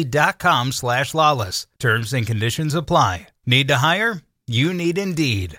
Indeed.com slash lawless. Terms and conditions apply. Need to hire? You need Indeed.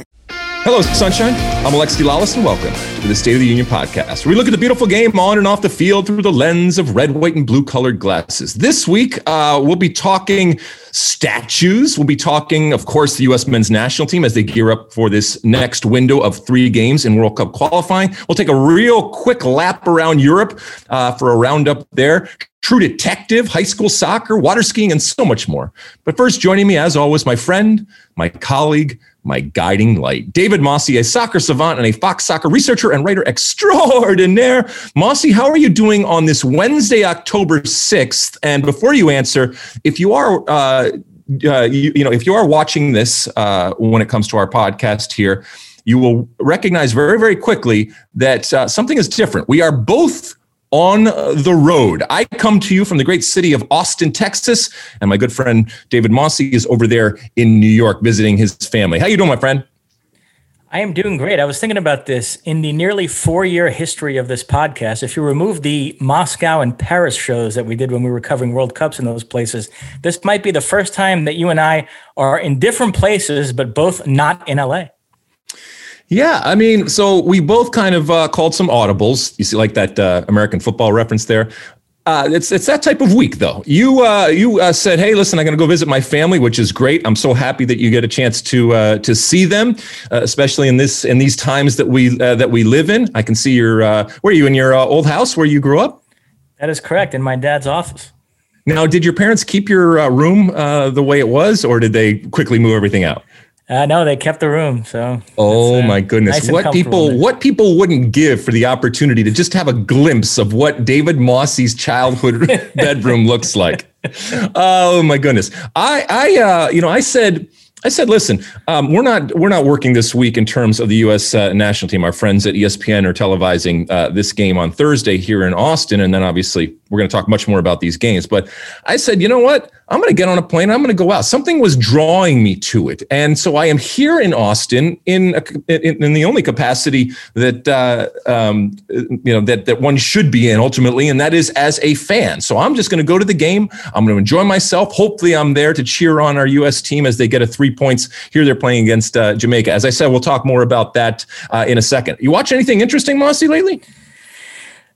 Hello, Sunshine. I'm Alexi Lalas, and welcome to the State of the Union podcast, we look at the beautiful game on and off the field through the lens of red, white, and blue colored glasses. This week, uh, we'll be talking statues. We'll be talking, of course, the U.S. men's national team as they gear up for this next window of three games in World Cup qualifying. We'll take a real quick lap around Europe uh, for a roundup there. True Detective, high school soccer, water skiing, and so much more. But first, joining me, as always, my friend, my colleague, my guiding light. David Mosse, a soccer savant and a Fox soccer researcher and writer extraordinaire. Mossy, how are you doing on this Wednesday, October 6th? And before you answer, if you are, uh, uh, you, you, know, if you are watching this uh, when it comes to our podcast here, you will recognize very, very quickly that uh, something is different. We are both on the road. I come to you from the great city of Austin, Texas, and my good friend David Mosse is over there in New York visiting his family. How you doing, my friend? I am doing great. I was thinking about this in the nearly four year history of this podcast. If you remove the Moscow and Paris shows that we did when we were covering World Cups in those places, this might be the first time that you and I are in different places, but both not in LA. Yeah, I mean, so we both kind of uh, called some audibles. You see, like that uh, American football reference there. Uh, it's it's that type of week though. You uh, you uh, said, "Hey, listen, I'm going to go visit my family," which is great. I'm so happy that you get a chance to uh, to see them, uh, especially in this in these times that we uh, that we live in. I can see your uh, where are you in your uh, old house where you grew up? That is correct, in my dad's office. Now, did your parents keep your uh, room uh, the way it was, or did they quickly move everything out? Uh, no, they kept the room. So. Oh uh, my goodness! Nice what people what people wouldn't give for the opportunity to just have a glimpse of what David Mosse's childhood bedroom looks like. Oh my goodness! I I uh, you know I said I said, listen, um, we're not we're not working this week in terms of the U.S. Uh, national team. Our friends at ESPN are televising uh, this game on Thursday here in Austin, and then obviously we're going to talk much more about these games. But I said, you know what? I'm going to get on a plane. I'm going to go out. Something was drawing me to it, and so I am here in Austin in a, in, in, the only capacity that uh, um, you know that that one should be in ultimately, and that is as a fan. So I'm just going to go to the game. I'm going to enjoy myself. Hopefully, I'm there to cheer on our U.S. team as they get a three points. Here they're playing against uh, Jamaica. As I said, we'll talk more about that uh, in a second. You watch anything interesting, Mossy, lately?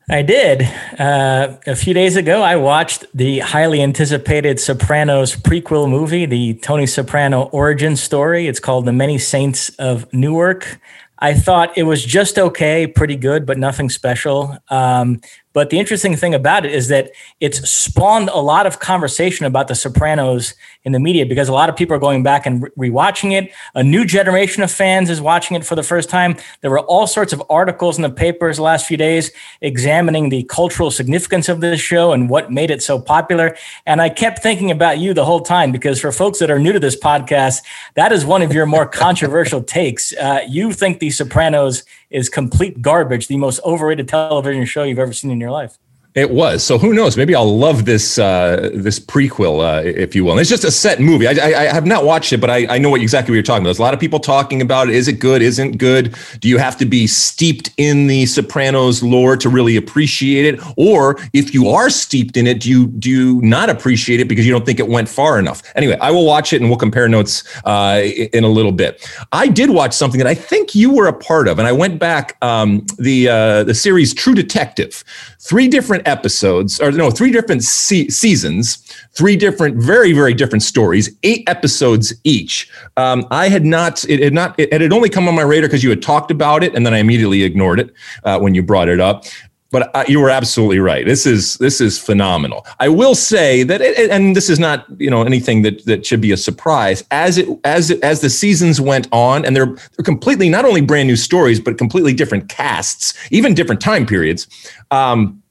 I did. Uh, a few days ago, I watched the highly anticipated Sopranos prequel movie, the Tony Soprano origin story. It's called The Many Saints of Newark. I thought it was just okay, pretty good, but nothing special. Um, but the interesting thing about it is that it's spawned a lot of conversation about The Sopranos in the media because a lot of people are going back and rewatching it. A new generation of fans is watching it for the first time. There were all sorts of articles in the papers the last few days examining the cultural significance of this show and what made it so popular. And I kept thinking about you the whole time because for folks that are new to this podcast, that is one of your more controversial takes. Uh, you think The Sopranos is complete garbage, the most overrated television show you've ever seen in your life. It was. So who knows? Maybe I'll love this uh, this prequel, uh, if you will. And it's just a set movie. I, I, I have not watched it, but I, I know what exactly what you're talking about. There's a lot of people talking about it. Is it good? Isn't good? Do you have to be steeped in the Sopranos lore to really appreciate it, or if you are steeped in it, do you do you not appreciate it because you don't think it went far enough? Anyway, I will watch it and we'll compare notes uh, in a little bit. I did watch something that I think you were a part of, and I went back um, the uh, the series True Detective three different episodes, or no, three different se- seasons, three different, very, very different stories, eight episodes each. Um, I had not, it had not, it had only come on my radar because you had talked about it, and then I immediately ignored it uh, when you brought it up. But you were absolutely right. This is this is phenomenal. I will say that, it, and this is not you know anything that that should be a surprise. As it as it, as the seasons went on, and they're they're completely not only brand new stories, but completely different casts, even different time periods. Um,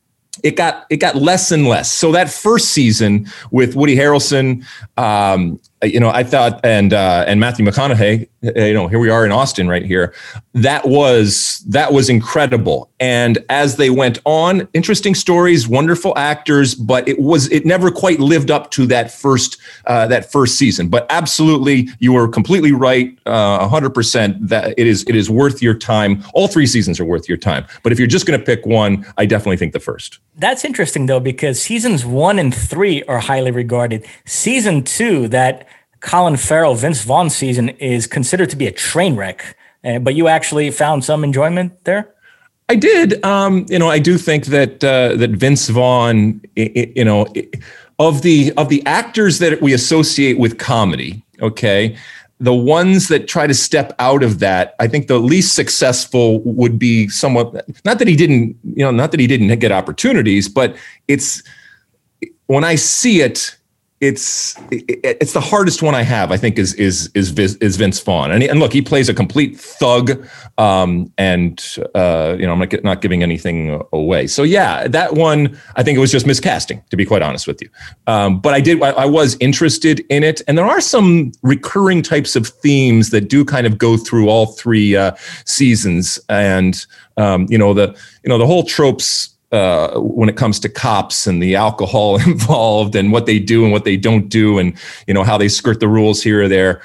it got it got less and less. So that first season with Woody Harrelson, um, you know, I thought, and uh, and Matthew McConaughey, you know, here we are in Austin right here. That was that was incredible. And as they went on, interesting stories, wonderful actors, but it was it never quite lived up to that first uh, that first season. But absolutely, you were completely right, uh, hundred percent. That it is it is worth your time. All three seasons are worth your time. But if you're just going to pick one, I definitely think the first. That's interesting though, because seasons one and three are highly regarded. Season two, that Colin Farrell, Vince Vaughn season is considered to be a train wreck. Uh, but you actually found some enjoyment there. I did. Um, you know, I do think that uh, that Vince Vaughn, you know, of the of the actors that we associate with comedy, okay, the ones that try to step out of that, I think the least successful would be somewhat. Not that he didn't, you know, not that he didn't get opportunities, but it's when I see it, it's it's the hardest one I have. I think is is is is Vince Vaughn, and, and look, he plays a complete thug, um, and uh, you know I'm not not giving anything away. So yeah, that one I think it was just miscasting, to be quite honest with you. Um, but I did I, I, was interested in it, and there are some recurring types of themes that do kind of go through all three uh, seasons, and um, you know the you know the whole tropes uh, when it comes to cops and the alcohol involved and what they do and what they don't do and you know how they skirt the rules here or there.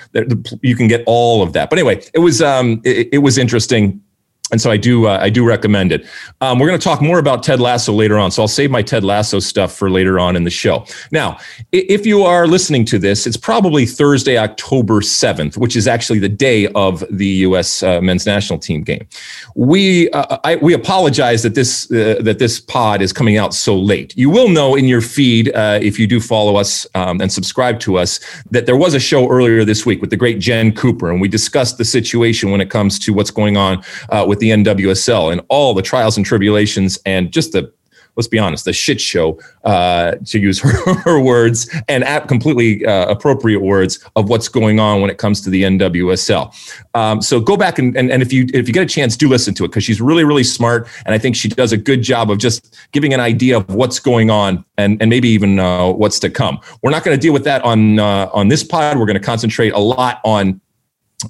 You can get all of that. But anyway, it was um, it, it was interesting and so I do uh, I do recommend it. Um, we're going to talk more about Ted Lasso later on, so I'll save my Ted Lasso stuff for later on in the show. Now, if you are listening to this, it's probably Thursday, October seventh, which is actually the day of the U.S. Uh, men's national team game. We uh, I, we apologize that this uh, that this pod is coming out so late. You will know in your feed uh, if you do follow us um, and subscribe to us that there was a show earlier this week with the great Jen Cooper, and we discussed the situation when it comes to what's going on uh, with the NWSL and all the trials and tribulations and just the let's be honest, the shit show, uh, to use her, her words, and at completely uh, appropriate words of what's going on when it comes to the NWSL. Um, so go back and, and, and if you if you get a chance, do listen to it because she's really really smart, and I think she does a good job of just giving an idea of what's going on and and maybe even uh, what's to come. We're not going to deal with that on uh, on this pod. We're going to concentrate a lot on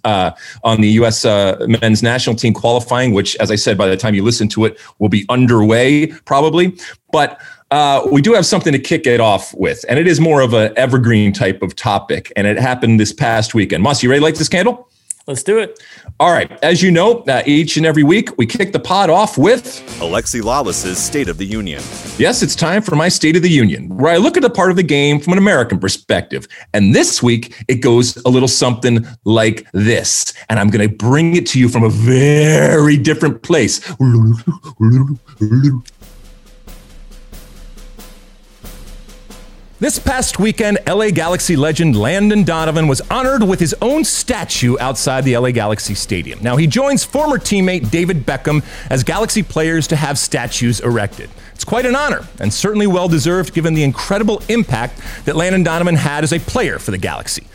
uh, on the U.S. Uh, men's national team qualifying, which, as I said, by the time you listen to it, will be underway probably. But uh, we do have something to kick it off with, and it is more of an evergreen type of topic, and it happened this past weekend. Moss, you ready to light this candle? Let's do it. All right. As you know, uh, each and every week we kick the pod off with Alexi Lalas's State of the Union. Yes, it's time for my State of the Union, where I look at a part of the game from an American perspective. And this week it goes a little something like this. And I'm going to bring it to you from a very different place. This past weekend, LA Galaxy legend Landon Donovan was honored with his own statue outside the LA Galaxy Stadium. Now, he joins former teammate David Beckham as Galaxy players to have statues erected. It's quite an honor and certainly well deserved given the incredible impact that Landon Donovan had as a player for the Galaxy.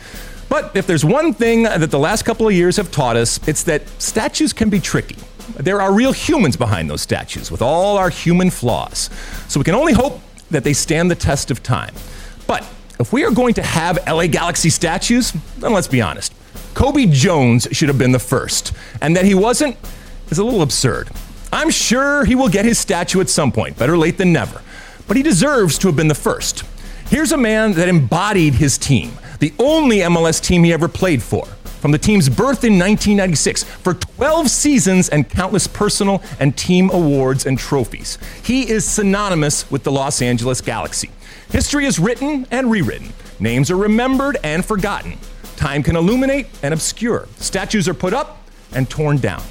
But if there's one thing that the last couple of years have taught us, it's that statues can be tricky. There are real humans behind those statues with all our human flaws. So we can only hope that they stand the test of time. But if we are going to have LA Galaxy statues, then let's be honest. Cobi Jones should have been the first. And that he wasn't is a little absurd. I'm sure he will get his statue at some point, better late than never. but he deserves to have been the first. Here's a man that embodied his team, the only MLS team he ever played for. From the team's birth in 1996 for 12 seasons and countless personal and team awards and trophies. He is synonymous with the Los Angeles Galaxy. History is written and rewritten, names are remembered and forgotten. Time can illuminate and obscure. Statues are put up and torn down.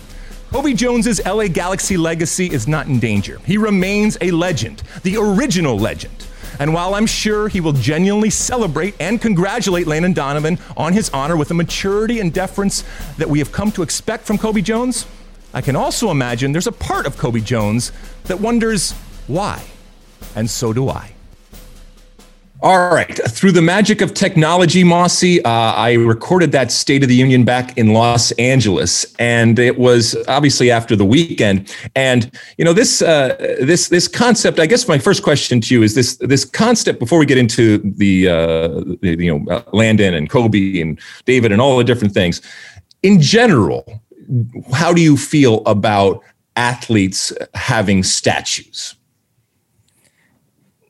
Cobi Jones's LA Galaxy legacy is not in danger. He remains a legend, the original legend. And while I'm sure he will genuinely celebrate and congratulate Landon Donovan on his honor with a maturity and deference that we have come to expect from Cobi Jones, I can also imagine there's a part of Cobi Jones that wonders why. And so do I. All right. Through the magic of technology, Mossy, uh, I recorded that State of the Union back in Los Angeles, and it was obviously after the weekend. And you know this uh, this this concept. I guess my first question to you is this this concept. Before we get into the, uh, the you know uh, Landon and Cobi and David and all the different things, in general, how do you feel about athletes having statues?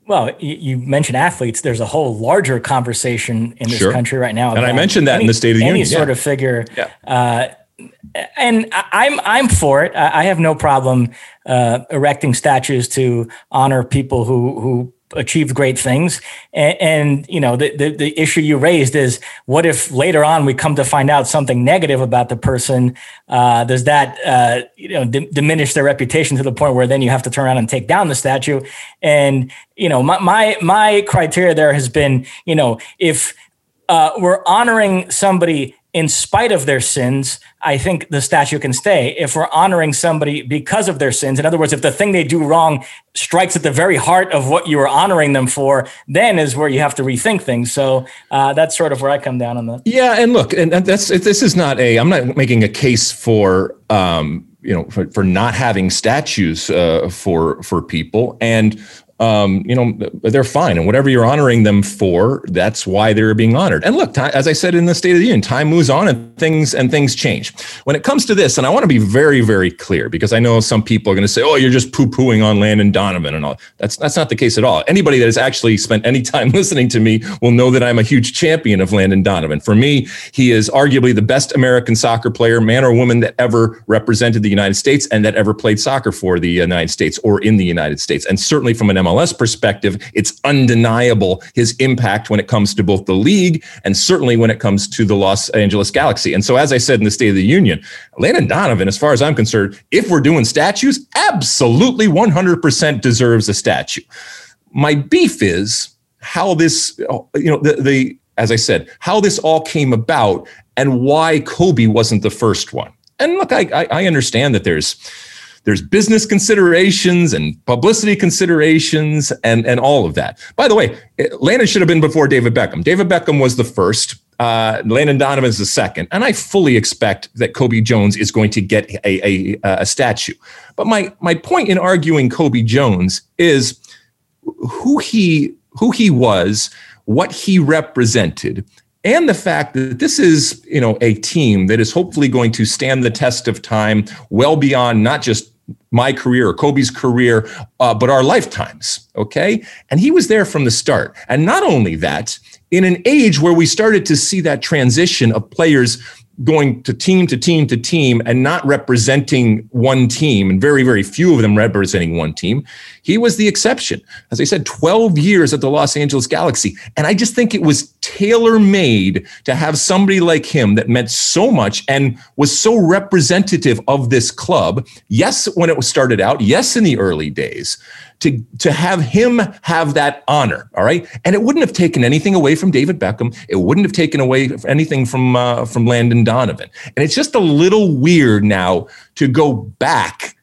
Well, you, mentioned athletes. There's a whole larger conversation in this sure. country right now. And I mentioned that any, in the State of the any Union. Any sort yeah. of figure. Yeah. Uh, and I'm I'm for it. I have no problem uh, erecting statues to honor people who who achieved great things. And, and you know, the, the, the issue you raised is what if later on we come to find out something negative about the person? Uh, does that uh, you know d- diminish their reputation to the point where then you have to turn around and take down the statue? And you know, my my, my criteria there has been, you know, if uh, we're honoring somebody in spite of their sins, I think the statue can stay. If we're honoring somebody because of their sins, in other words, if the thing they do wrong strikes at the very heart of what you were honoring them for, then is where you have to rethink things. So uh, that's sort of where I come down on that. Yeah, and look, and that's this is not a. I'm not making a case for. Um, you know, for, for not having statues uh, for for people, and um, you know, they're fine. And whatever you're honoring them for, that's why they're being honored. And look, as I said in the State of the Union, time moves on and things and things change. When it comes to this, and I want to be very, very clear because I know some people are going to say, "Oh, you're just poo-pooing on Landon Donovan and all." That's that's not the case at all. Anybody that has actually spent any time listening to me will know that I'm a huge champion of Landon Donovan. For me, he is arguably the best American soccer player, man or woman, that ever represented the United States and that ever played soccer for the United States or in the United States, and certainly from an MLS perspective, it's undeniable his impact when it comes to both the league and certainly when it comes to the Los Angeles Galaxy. And so, as I said in the State of the Union, Landon Donovan, as far as I'm concerned, if we're doing statues, absolutely 100% deserves a statue. My beef is how this, you know, the, the as I said, how this all came about and why Cobi wasn't the first one. And look, I, I, I understand that there's there's business considerations and publicity considerations and, and all of that. By the way, Landon should have been before David Beckham. David Beckham was the first. Uh, Landon Donovan is the second, and I fully expect that Cobi Jones is going to get a, a, a statue. But my my point in arguing Cobi Jones is who he who he was, what he represented, and the fact that this is you know a team that is hopefully going to stand the test of time well beyond not just my career or Cobi's career, uh, but our lifetimes. Okay. And he was there from the start. And not only that, in an age where we started to see that transition of players going to team to team to team and not representing one team, and very, very few of them representing one team. He was the exception. As I said, 12 years at the Los Angeles Galaxy. And I just think it was tailor made to have somebody like him that meant so much and was so representative of this club. Yes, when it was started out, yes, in the early days, to, to have him have that honor. All right. And it wouldn't have taken anything away from David Beckham. It wouldn't have taken away anything from, uh, from Landon Donovan. And it's just a little weird now to go back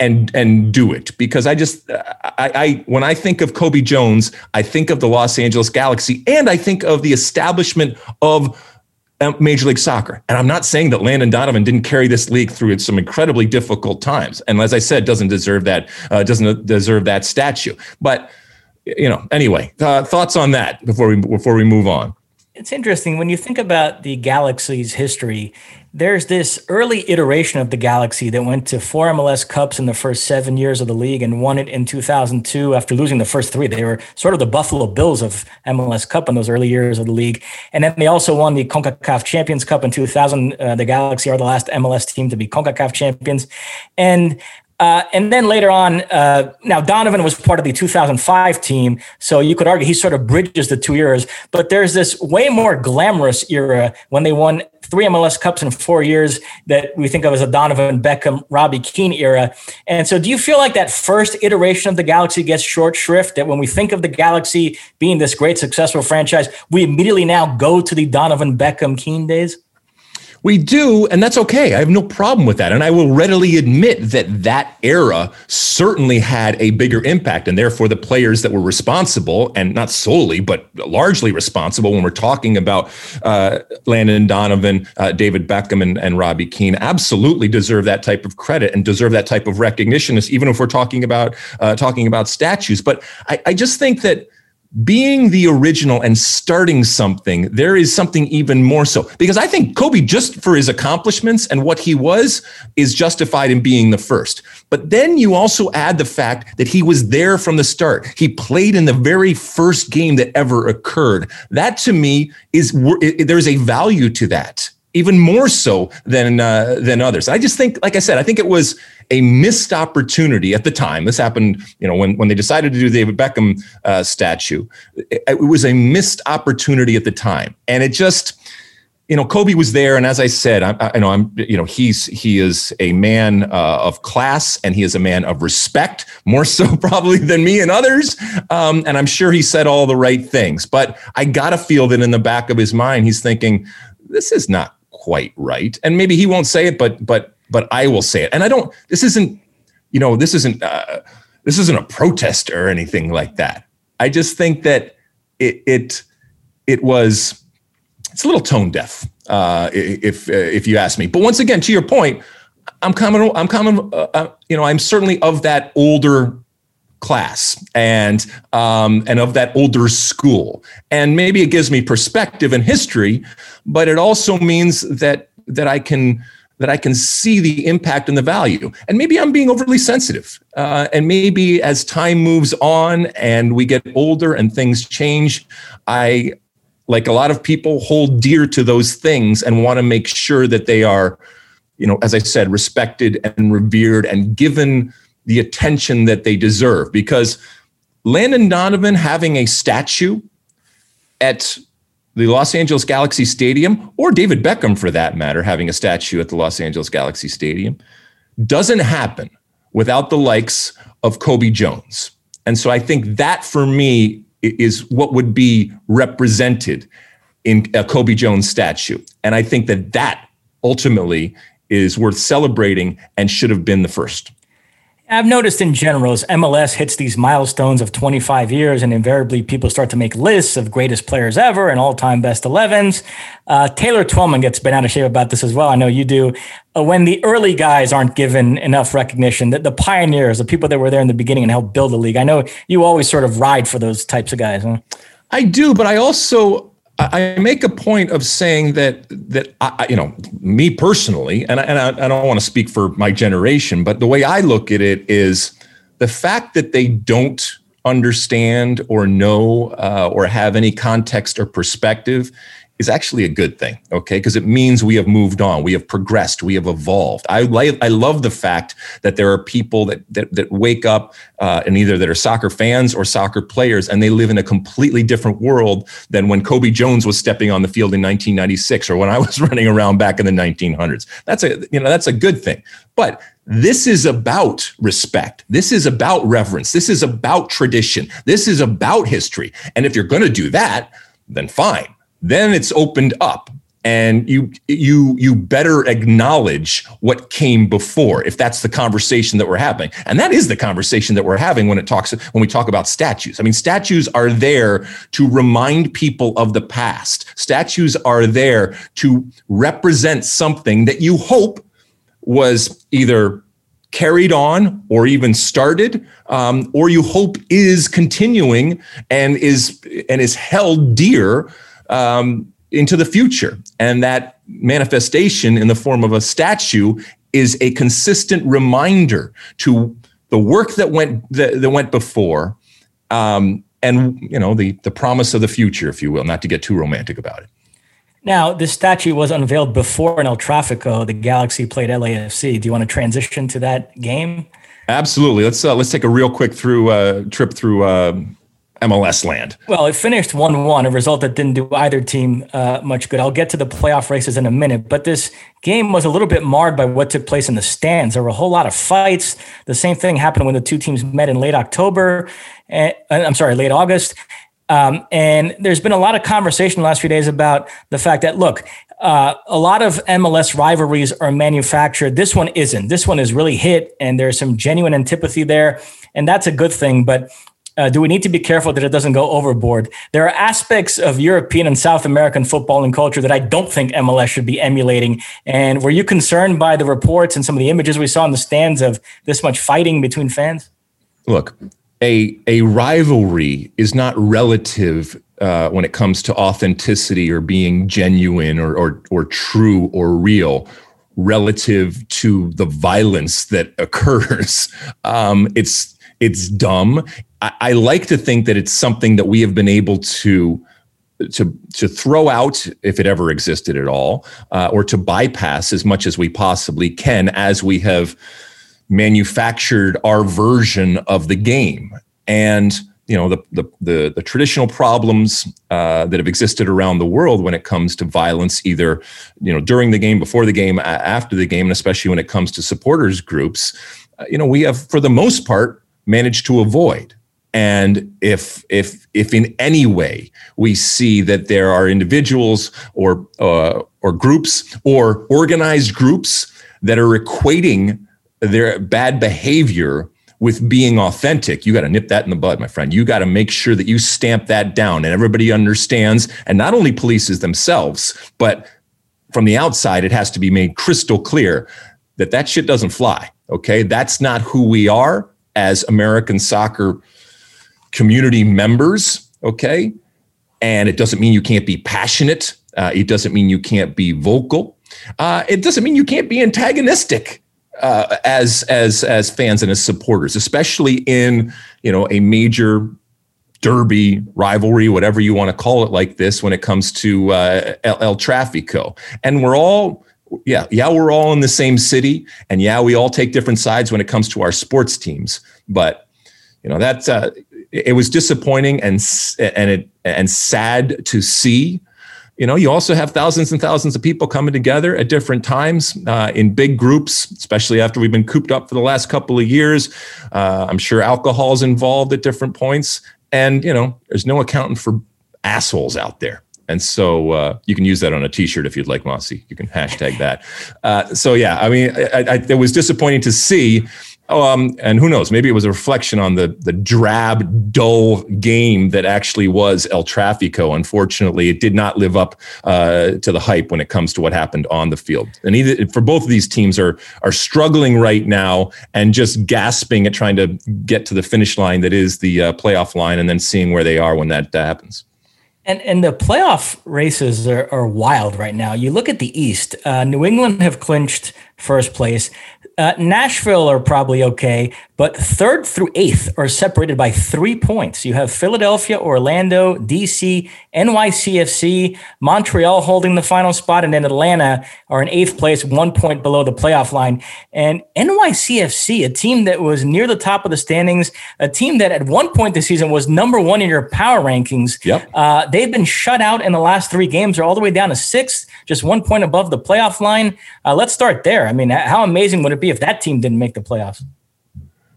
and and do it because I just I, I when I think of Cobi Jones, I think of the Los Angeles Galaxy and I think of the establishment of Major League Soccer. And I'm not saying that Landon Donovan didn't carry this league through some incredibly difficult times. And as I said, doesn't deserve that uh, doesn't deserve that statue. But you know, anyway, uh, thoughts on that before we before we move on. It's interesting when you think about the Galaxy's history. There's this early iteration of the Galaxy that went to four MLS Cups in the first seven years of the league and won it in 2002 after losing the first three. They were sort of the Buffalo Bills of MLS Cup in those early years of the league. And then they also won the CONCACAF Champions Cup in 2000. Uh, the Galaxy are the last MLS team to be CONCACAF champions. And uh, and then later on, uh, now Donovan was part of the 2005 team, so you could argue he sort of bridges the two eras. But there's this way more glamorous era when they won three MLS Cups in four years that we think of as a Donovan Beckham, Robbie Keane era. And so, do you feel like that first iteration of the Galaxy gets short shrift? That when we think of the Galaxy being this great successful franchise, we immediately now go to the Donovan Beckham Keane days? We do, and that's okay. I have no problem with that. And I will readily admit that that era certainly had a bigger impact. And therefore, the players that were responsible, and not solely, but largely responsible when we're talking about uh, Landon Donovan, uh, David Beckham, and, and Robbie Keane, absolutely deserve that type of credit and deserve that type of recognition, even if we're talking about uh, talking about statues. But I, I just think that being the original and starting something, there is something even more so. Because I think Cobi, just for his accomplishments and what he was, is justified in being the first. But then you also add the fact that he was there from the start. He played in the very first game that ever occurred. That to me is, there's a value to that even more so than uh, than others. I just think, like I said, I think it was a missed opportunity at the time. This happened, you know, when when they decided to do the David Beckham uh, statue. It, it, was a missed opportunity at the time, and it just. You know, Cobi was there, and as I said, I, I know I'm. You know, he's he is a man uh, of class, and he is a man of respect, more so probably than me and others. Um, and I'm sure he said all the right things. But I gotta feel that in the back of his mind, he's thinking, "This is not quite right. And maybe he won't say it, but but but I will say it. And I don't. This isn't, you know, this isn't uh, this isn't a protest or anything like that. I just think that it it it was it's a little tone deaf, uh, if uh, if you ask me. But once again, to your point, I'm coming. I'm coming. Uh, uh, you know, I'm certainly of that older class and um, and of that older school. And maybe it gives me perspective and history but it also means that that i can that i can see the impact and the value. And maybe i'm being overly sensitive uh, and maybe as time moves on and we get older and things change i like a lot of people hold dear to those things and want to make sure that they are you know as i said respected and revered and given the attention that they deserve because Landon Donovan having a statue at the Los Angeles Galaxy Stadium, or David Beckham for that matter, having a statue at the Los Angeles Galaxy Stadium, doesn't happen without the likes of Cobi Jones. And so I think that for me is what would be represented in a Cobi Jones statue. And I think that that ultimately is worth celebrating and should have been the first. I've noticed in general, as MLS hits these milestones of 25 years, and invariably people start to make lists of greatest players ever and all time best 11s. Uh, Taylor Twellman gets bent out of shape about this as well. I know you do. Uh, when the early guys aren't given enough recognition, that the pioneers, the people that were there in the beginning and helped build the league, I know you always sort of ride for those types of guys. Huh? I do, but I also I make a point of saying that that I, you know me personally, and I, and I, I don't want to speak for my generation, but the way I look at it is the fact that they don't understand or know uh, or have any context or perspective is actually a good thing, okay? Because it means we have moved on, we have progressed, we have evolved. I like, I love the fact that there are people that that, that wake up uh, and either that are soccer fans or soccer players, and they live in a completely different world than when Cobi Jones was stepping on the field in 1996 or when I was running around back in the 1900s. That's a you know that's a good thing, but this is about respect. This is about reverence. This is about tradition. This is about history. And if you're going to do that, then fine then it's opened up and you you you better acknowledge what came before if that's the conversation that we're having. And that is the conversation that we're having when it talks when we talk about statues. I mean statues are there to remind people of the past. Statues are there to represent something that you hope was either carried on or even started um, or you hope is continuing and is and is held dear um, into the future. And that manifestation in the form of a statue is a consistent reminder to the work that went that, that went before um, and you know the the promise of the future if you will not to get too romantic about it now, this statue was unveiled before in El Trafico. The Galaxy played LAFC. Do you want to transition to that game? Absolutely. Let's uh, let's take a real quick through uh, trip through uh, MLS land. Well, it finished 1 1, a result that didn't do either team uh, much good. I'll get to the playoff races in a minute, but this game was a little bit marred by what took place in the stands. There were a whole lot of fights. The same thing happened when the two teams met in late October. And, uh, I'm sorry, late August. Um, and there's been a lot of conversation the last few days about the fact that, look, uh, a lot of MLS rivalries are manufactured. This one isn't. This one is really hit, and there's some genuine antipathy there. And that's a good thing. But uh, do we need to be careful that it doesn't go overboard? There are aspects of European and South American football and culture that I don't think MLS should be emulating. And were you concerned by the reports and some of the images we saw in the stands of this much fighting between fans? Look, a a rivalry is not relative uh, when it comes to authenticity or being genuine or, or or true or real relative to the violence that occurs. Um, it's it's dumb. I, I like to think that it's something that we have been able to to to throw out if it ever existed at all, uh, or to bypass as much as we possibly can as we have manufactured our version of the game. And you know the the the, the traditional problems uh, that have existed around the world when it comes to violence, either you know during the game, before the game, after the game, and especially when it comes to supporters groups, uh, you know we have for the most part managed to avoid. And if if if in any way we see that there are individuals or uh, or groups or organized groups that are equating their bad behavior with being authentic, you got to nip that in the bud, my friend. You got to make sure that you stamp that down and everybody understands, and not only polices themselves, but from the outside, it has to be made crystal clear that that shit doesn't fly. Okay. That's not who we are as American soccer community members. Okay. And it doesn't mean you can't be passionate. Uh, it doesn't mean you can't be vocal. Uh, it doesn't mean you can't be antagonistic uh, as as as fans and as supporters, especially in you know a major derby rivalry, whatever you want to call it, like this when it comes to uh, El, El Trafico, and we're all yeah, yeah, we're all in the same city, and yeah, we all take different sides when it comes to our sports teams. But you know, that's uh, it was disappointing and and it and sad to see. You know, you also have thousands and thousands of people coming together at different times uh, in big groups, especially after we've been cooped up for the last couple of years. Uh, I'm sure alcohol is involved at different points, and you know, there's no accounting for assholes out there. And so uh, you can use that on a T-shirt if you'd like, Mossy. You can hashtag that. Uh, so yeah, I mean, I, I, it was disappointing to see. Um, and who knows? Maybe it was a reflection on the the drab, dull game that actually was El Trafico. Unfortunately, it did not live up uh, to the hype when it comes to what happened on the field. And either for both of these teams are are struggling right now and just gasping at trying to get to the finish line that is the uh, playoff line, and then seeing where they are when that happens. And and the playoff races are, are wild right now. You look at the East. Uh, New England have clinched first place. Uh, Nashville are probably okay, but third through eighth are separated by three points. You have Philadelphia, Orlando, DC, NYCFC, Montreal holding the final spot, and then Atlanta are in eighth place, one point below the playoff line. And NYCFC, a team that was near the top of the standings, a team that at one point this season was number one in your power rankings. Yep. Uh, they've been shut out in the last three games. They're all the way down to sixth, just one point above the playoff line. Uh, let's start there. I mean, how amazing would it be if that team didn't make the playoffs?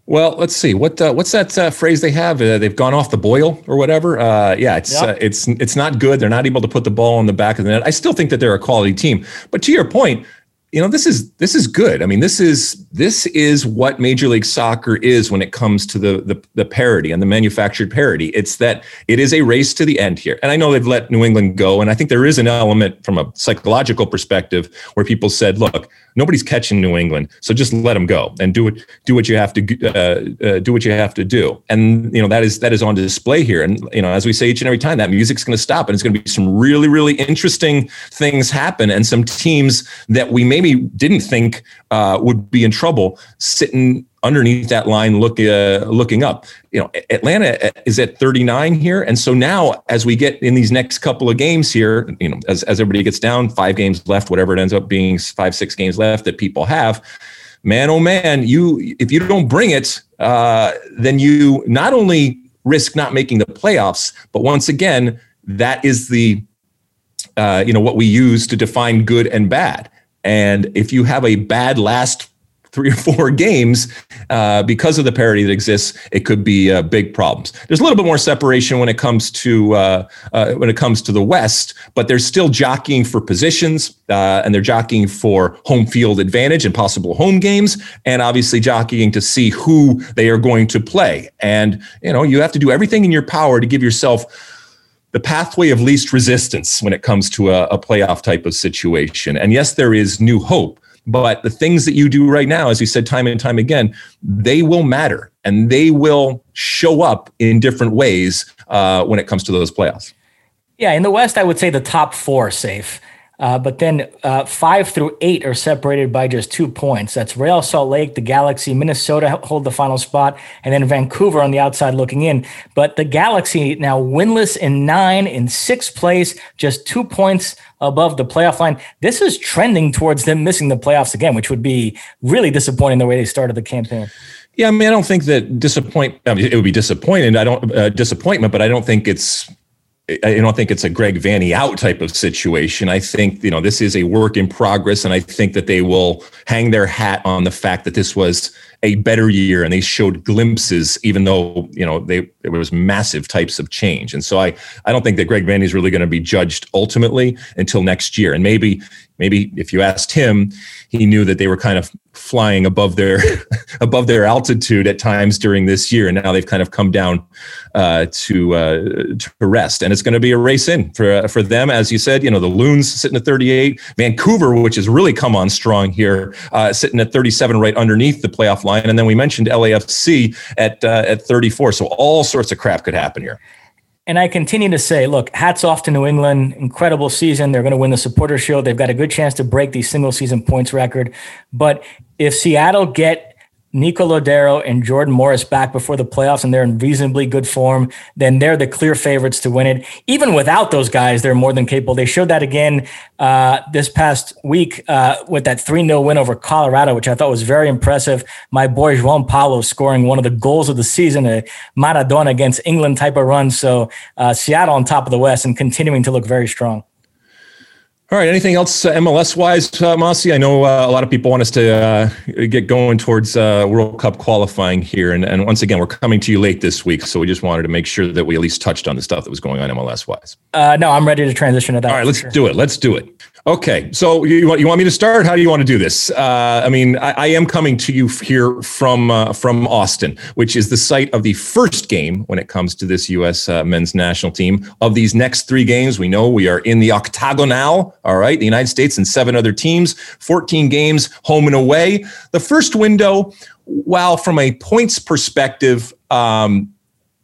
Well, let's see what uh, what's that uh, phrase they have? Uh, they've gone off the boil or whatever. Uh, yeah, it's yep. Uh, it's it's not good. They're not able to put the ball in the back of the net. I still think that they're a quality team. But to your point, you know this is this is good. I mean, this is this is what Major League Soccer is when it comes to the, the, the parity and the manufactured parody It's that it is a race to the end here. And I know they've let New England go, and I think there is an element from a psychological perspective where people said, "Look, nobody's catching New England, so just let them go and do it. Do what you have to uh, uh, do. What you have to do." And you know that is that is on display here. And you know, as we say each and every time, that music's going to stop, and it's going to be some really really interesting things happen, and some teams that we maybe didn't think uh, would be in trouble sitting underneath that line look uh, looking up. You know atlanta is at 39 here. And so now as we get in these next couple of games here you know as, as everybody gets down five games left whatever it ends up being five six games left that people have man oh man you if you don't bring it uh, then you not only risk not making the playoffs but once again that is the uh, you know what we use to define good and bad and if you have a bad last three or four games uh, because of the parity that exists, it could be uh, big problems. There's a little bit more separation when it comes to uh, uh when it comes to the West, but they're still jockeying for positions uh, and they're jockeying for home field advantage and possible home games, and obviously jockeying to see who they are going to play. And you know you have to do everything in your power to give yourself the pathway of least resistance when it comes to a, a, playoff type of situation. And yes, there is new hope, but the things that you do right now, as you said time and time again, they will matter and they will show up in different ways uh, when it comes to those playoffs. Yeah, in the West, I would say the top four safe. Uh, but then uh, five through eight are separated by just two points. That's Real Salt Lake, the Galaxy, Minnesota hold the final spot, and then Vancouver on the outside looking in. But the Galaxy now winless in nine, in sixth place, just two points above the playoff line. This is trending towards them missing the playoffs again, which would be really disappointing the way they started the campaign. Yeah, I mean, I don't think that disappoint. I mean, it would be disappointing. I don't uh, disappointment, but I don't think it's I don't think it's a Greg Vanney out type of situation. I think, you know, this is a work in progress. And I think that they will hang their hat on the fact that this was a better year and they showed glimpses, even though, you know, they, there was massive types of change. And so I, I don't think that Greg Vanney is really going to be judged ultimately until next year. And maybe, maybe if you asked him, he knew that they were kind of flying above their above their altitude at times during this year, and now they've kind of come down uh, to uh, to rest. And it's going to be a race in for uh, for them, as you said. You know, the Loons sitting at 38, Vancouver, which has really come on strong here, uh, sitting at 37, right underneath the playoff line, and then we mentioned LAFC at uh, at 34. So all sorts of crap could happen here. And I continue to say, look, hats off to New England. Incredible season. They're going to win the supporter shield. They've got a good chance to break the single season points record. But if Seattle get Nico Lodeiro and Jordan Morris back before the playoffs and they're in reasonably good form, then they're the clear favorites to win it. Even without those guys, they're more than capable. They showed that again uh, this past week uh, with that 3 0 win over Colorado, which I thought was very impressive. My boy João Paulo scoring one of the goals of the season, a Maradona against England type of run. So uh, Seattle on top of the West and continuing to look very strong. All right. Anything else uh, MLS wise, uh, Mossy? I know uh, a lot of people want us to uh, get going towards uh, World Cup qualifying here, and, and once again, we're coming to you late this week, so we just wanted to make sure that we at least touched on the stuff that was going on MLS wise. Uh, no, I'm ready to transition to that. All right, let's sure. do it. Let's do it. Okay, so you want you want me to start? How do you want to do this? Uh, I mean, I, I, am coming to you here from uh, from Austin, which is the site of the first game when it comes to this U.S. Uh, men's national team. Of these next three games, we know we are in the octagonal. All right, the United States and seven other teams, fourteen games, home and away. The first window, while from a points perspective, um,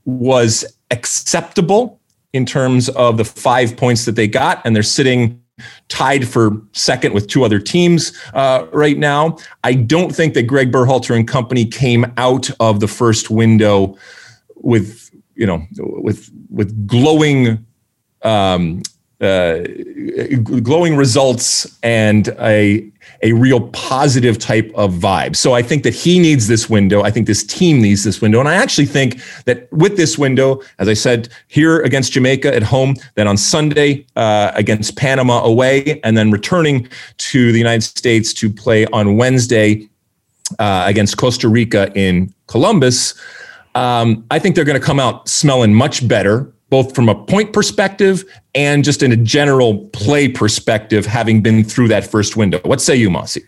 was acceptable in terms of the five points that they got, and they're sitting tied for second with two other teams uh, right now. I don't think that Greg Berhalter and company came out of the first window with you know with with glowing um, uh, glowing results and a a real positive type of vibe. So I think that he needs this window. I think this team needs this window. And I actually think that with this window, as I said, here against Jamaica at home, then on Sunday uh, against Panama away, and then returning to the United States to play on Wednesday uh, against Costa Rica in Columbus. Um, I think they're going to come out smelling much better both from a point perspective and just in a general play perspective, having been through that first window. What say you, Mossy?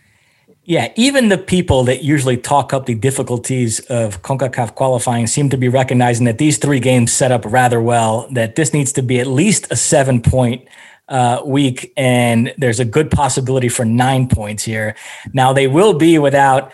Yeah, even the people that usually talk up the difficulties of CONCACAF qualifying seem to be recognizing that these three games set up rather well, that this needs to be at least a seven point uh, week, and there's a good possibility for nine points here. Now, they will be without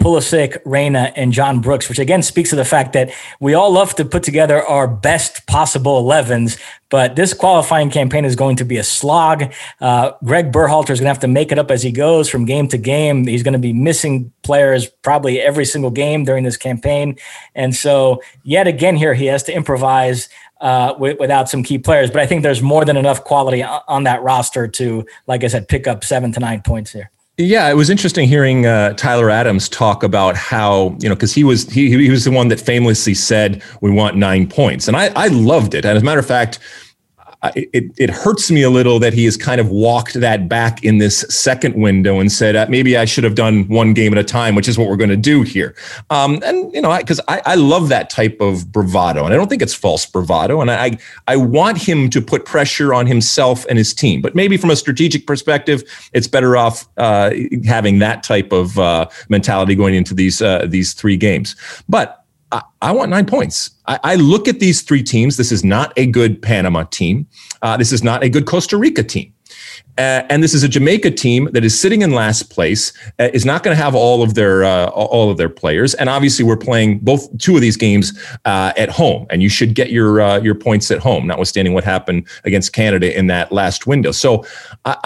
Pulisic, Reyna, and John Brooks, which again speaks to the fact that we all love to put together our best possible 11s, but this qualifying campaign is going to be a slog. Uh, Greg Berhalter is going to have to make it up as he goes from game to game. He's going to be missing players probably every single game during this campaign. And so, yet again, here he has to improvise uh, w- without some key players. But I think there's more than enough quality on that roster to, like I said, pick up seven to nine points here. Yeah, it was interesting hearing uh, Tyler Adams talk about how you know because he was he he was the one that famously said we want nine points, and I I loved it. And as a matter of fact, it, it hurts me a little that he has kind of walked that back in this second window and said, uh, maybe I should have done one game at a time, which is what we're going to do here. Um, and, you know, because I, I, I, love that type of bravado, and I don't think it's false bravado. And I, I want him to put pressure on himself and his team. But maybe from a strategic perspective, it's better off uh, having that type of uh, mentality going into these, uh, these three games. But I, I want nine points. I, I, look at these three teams. This is not a good Panama team. Uh, this is not a good Costa Rica team. Uh, and this is a Jamaica team that is sitting in last place, uh, is not going to have all of their uh, all of their players, and obviously we're playing both two of these games uh, at home, and you should get your uh, your points at home, notwithstanding what happened against Canada in that last window. So I,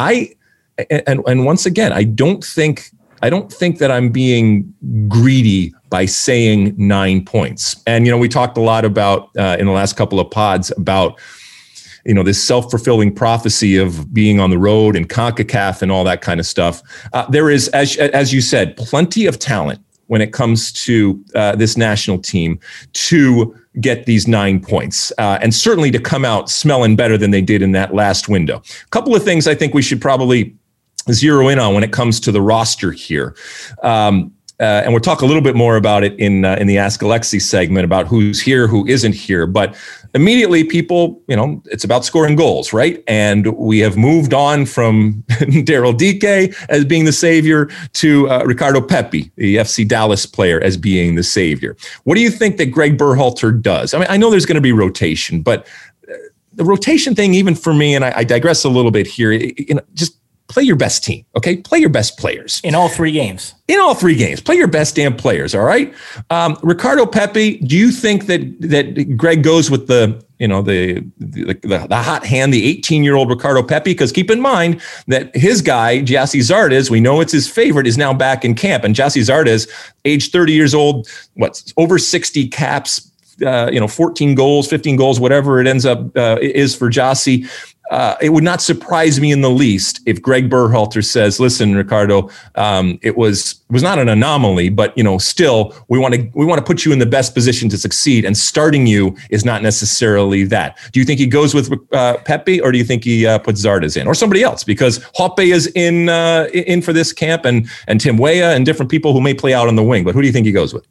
I and and once again, I don't think I don't think that I'm being greedy by saying nine points. And, you know, we talked a lot about uh, in the last couple of pods about, you know, this self fulfilling prophecy of being on the road and CONCACAF and all that kind of stuff. Uh, there is, as, as you said, plenty of talent when it comes to uh, this national team to get these nine points uh, and certainly to come out smelling better than they did in that last window. A couple of things I think we should probably zero in on when it comes to the roster here. Um, uh, and we'll talk a little bit more about it in uh, in the Ask Alexi segment about who's here, who isn't here. But immediately, people, you know, it's about scoring goals, right? And we have moved on from Daryl Dike as being the savior to uh, Ricardo Pepi, the FC Dallas player, as being the savior. What do you think that Greg Berhalter does? I mean, I know there's going to be rotation, but uh, the rotation thing, even for me, and I, I digress a little bit here, you know, just play your best team. Okay, play your best players in all three games. In all three games, play your best damn players. All right, um, Ricardo Pepi. Do you think that that Greg goes with the you know the the, the, the hot hand, the 18 year old Ricardo Pepi? Because keep in mind that his guy Gyasi Zardes, we know it's his favorite, is now back in camp, and Gyasi Zardes, age 30 years old, what's over 60 caps. Uh, you know, 14 goals, 15 goals, whatever it ends up uh, is for Gyasi uh, it would not surprise me in the least if Greg Berhalter says, "Listen, Ricardo, um, it was was not an anomaly, but you know, still, we want to we want to put you in the best position to succeed, and starting you is not necessarily that." Do you think he goes with uh, Pepi, or do you think he uh, puts Zardes in, or somebody else? Because Hoppe is in uh, in for this camp, and and Tim Weah and different people who may play out on the wing. But who do you think he goes with?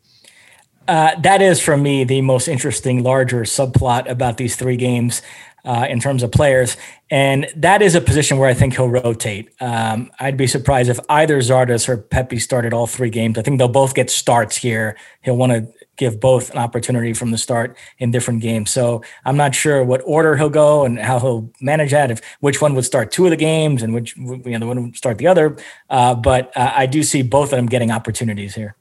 Uh, that is for me the most interesting, larger subplot about these three games uh, in terms of players. And that is a position where I think he'll rotate. Um, I'd be surprised if either Zardes or Pepi started all three games. I think they'll both get starts here. He'll want to give both an opportunity from the start in different games. So I'm not sure what order he'll go and how he'll manage that. If which one would start two of the games and which you know the one would start the other. Uh, but uh, I do see both of them getting opportunities here.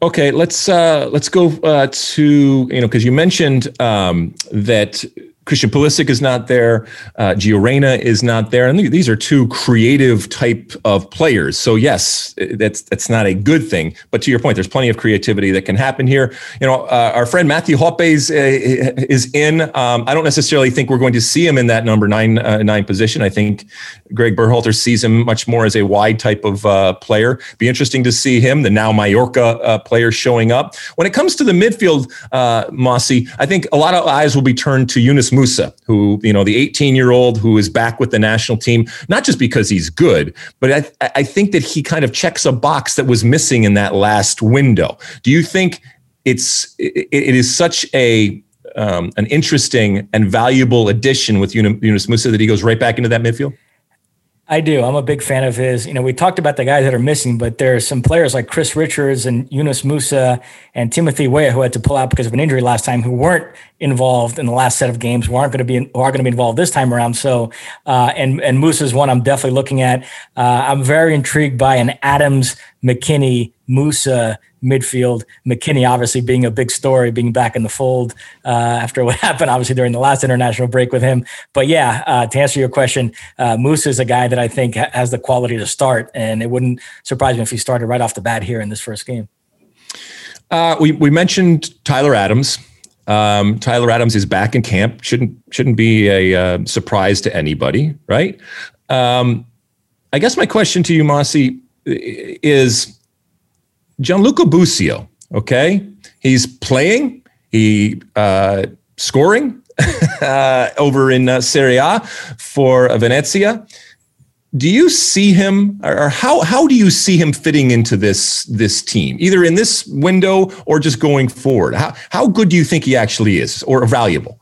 Okay, let's uh, let's go uh, to you know because you mentioned um, that Christian Pulisic is not there. Uh, Gio Reyna is not there. And these are two creative type of players. So yes, that's that's not a good thing. But to your point, there's plenty of creativity that can happen here. You know, uh, our friend Matthew Hoppe is, uh, is in. Um, I don't necessarily think we're going to see him in that number nine uh, nine position. I think Greg Berhalter sees him much more as a wide type of uh, player. Be interesting to see him, the now Mallorca uh, player, showing up. When it comes to the midfield, Mossy, I think a lot of eyes will be turned to Yunus Musah, who, you know, the 18 year old who is back with the national team, not just because he's good, but I, I think that he kind of checks a box that was missing in that last window. Do you think it's, it, it is such a, um, an interesting and valuable addition with Yunus Musah that he goes right back into that midfield? I do. I'm a big fan of his. You know, we talked about the guys that are missing, but there are some players like Chris Richards and Yunus Musah and Timothy Weah who had to pull out because of an injury last time, who weren't involved in the last set of games, who aren't going to be who are going to be involved this time around. So, uh, and and is one I'm definitely looking at. Uh, I'm very intrigued by an Adams McKennie Musah midfield. McKennie obviously being a big story, being back in the fold uh, after what happened, obviously during the last international break with him. But yeah, uh, to answer your question, uh, Musah is a guy that I think has the quality to start, and it wouldn't surprise me if he started right off the bat here in this first game. Uh, we we mentioned Tyler Adams. Um, Tyler Adams is back in camp. shouldn't shouldn't be a uh, surprise to anybody, right? Um, I guess my question to you, Mosse, is Gianluca Busio, okay? He's playing, he uh, scoring uh, over in uh, Serie A for Venezia. Do you see him, or how how do you see him fitting into this this team, either in this window or just going forward? How how good do you think he actually is, or valuable?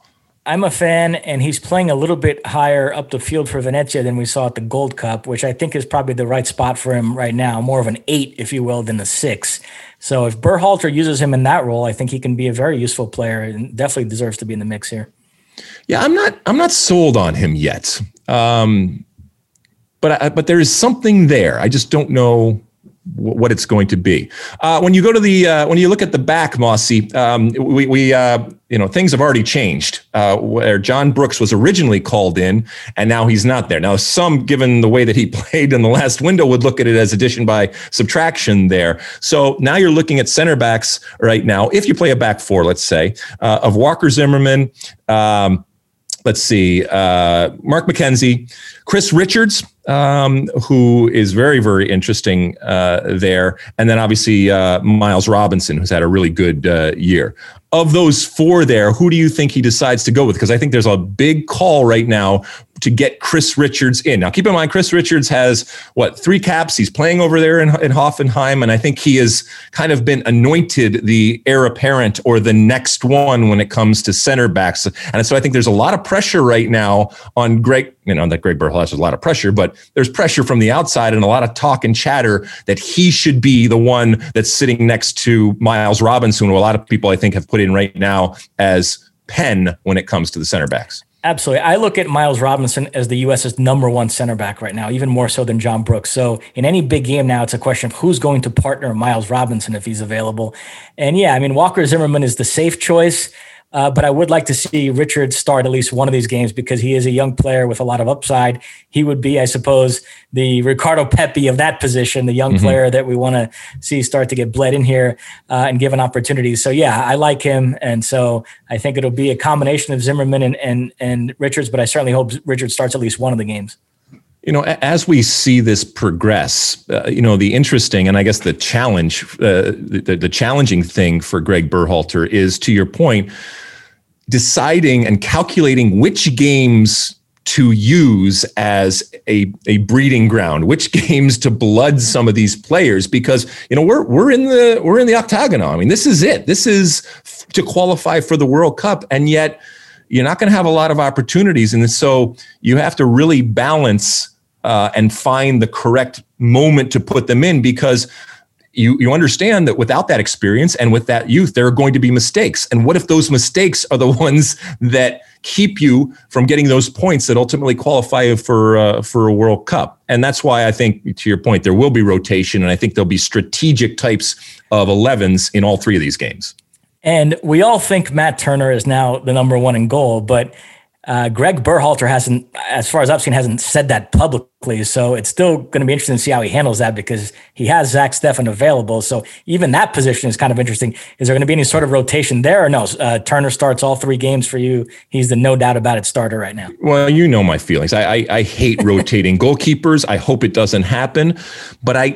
I'm a fan, and he's playing a little bit higher up the field for Venezia than we saw at the Gold Cup, which I think is probably the right spot for him right now, more of an eight, if you will, than a six. So if Berhalter uses him in that role, I think he can be a very useful player and definitely deserves to be in the mix here. Yeah, I'm not. I'm not sold on him yet. Um, but I, but there is something there. I just don't know what it's going to be. Uh, when you go to the uh, when you look at the back, Mossy, um, we, we uh, you know things have already changed. Uh, where John Brooks was originally called in, and now he's not there. Now, some, given the way that he played in the last window, would look at it as addition by subtraction there. So now you're looking at center backs right now. If you play a back four, let's say, uh, of Walker Zimmerman. Um, let's see, uh, Mark McKenzie, Chris Richards, um, who is very, very interesting uh, there. And then obviously uh, Miles Robinson, who's had a really good uh, year. Of those four there, who do you think he decides to go with? Because I think there's a big call right now to get Chris Richards in. Now, keep in mind, Chris Richards has what three caps? He's playing over there in, in Hoffenheim, and I think he has kind of been anointed the heir apparent or the next one when it comes to center backs. And so I think there's a lot of pressure right now on Greg. You know that Greg Berhalter has a lot of pressure, but there's pressure from the outside and a lot of talk and chatter that he should be the one that's sitting next to Miles Robinson, who a lot of people I think have put in right now as pen when it comes to the center backs. Absolutely. I look at Miles Robinson as the U.S.'s number one center back right now, even more so than John Brooks. So in any big game now, it's a question of who's going to partner Miles Robinson if he's available. And yeah, I mean, Walker Zimmerman is the safe choice. Uh, but I would like to see Richard start at least one of these games because he is a young player with a lot of upside. He would be, I suppose, the Ricardo Pepi of that position, the young mm-hmm. player that we want to see start to get bled in here uh, and given opportunities. So yeah, I like him, and so I think it'll be a combination of Zimmerman and and, and Richards. But I certainly hope Richard starts at least one of the games you know as we see this progress uh, you know the interesting and i guess the challenge uh, the, the challenging thing for greg berhalter is to your point deciding and calculating which games to use as a, a breeding ground, which games to blood some of these players, because you know we're we're in the we're in the octagonal. I mean, this is it. This is to qualify for the World Cup, and yet you're not going to have a lot of opportunities, and so you have to really balance uh, and find the correct moment to put them in because you you understand that without that experience and with that youth there are going to be mistakes. And what if those mistakes are the ones that keep you from getting those points that ultimately qualify you for uh, for a world cup? And that's why i think to your point there will be rotation and i think there'll be strategic types of 11s in all three of these games. And we all think matt turner is now the number one in goal but uh, Greg Berhalter hasn't, as far as I've seen, hasn't said that publicly. So it's still going to be interesting to see how he handles that because he has Zach Steffen available. So even that position is kind of interesting. Is there going to be any sort of rotation there or no? Uh, Turner starts all three games for you. He's the no doubt about it starter right now. Well, you know my feelings. I, I, I hate rotating goalkeepers. I hope it doesn't happen. But I,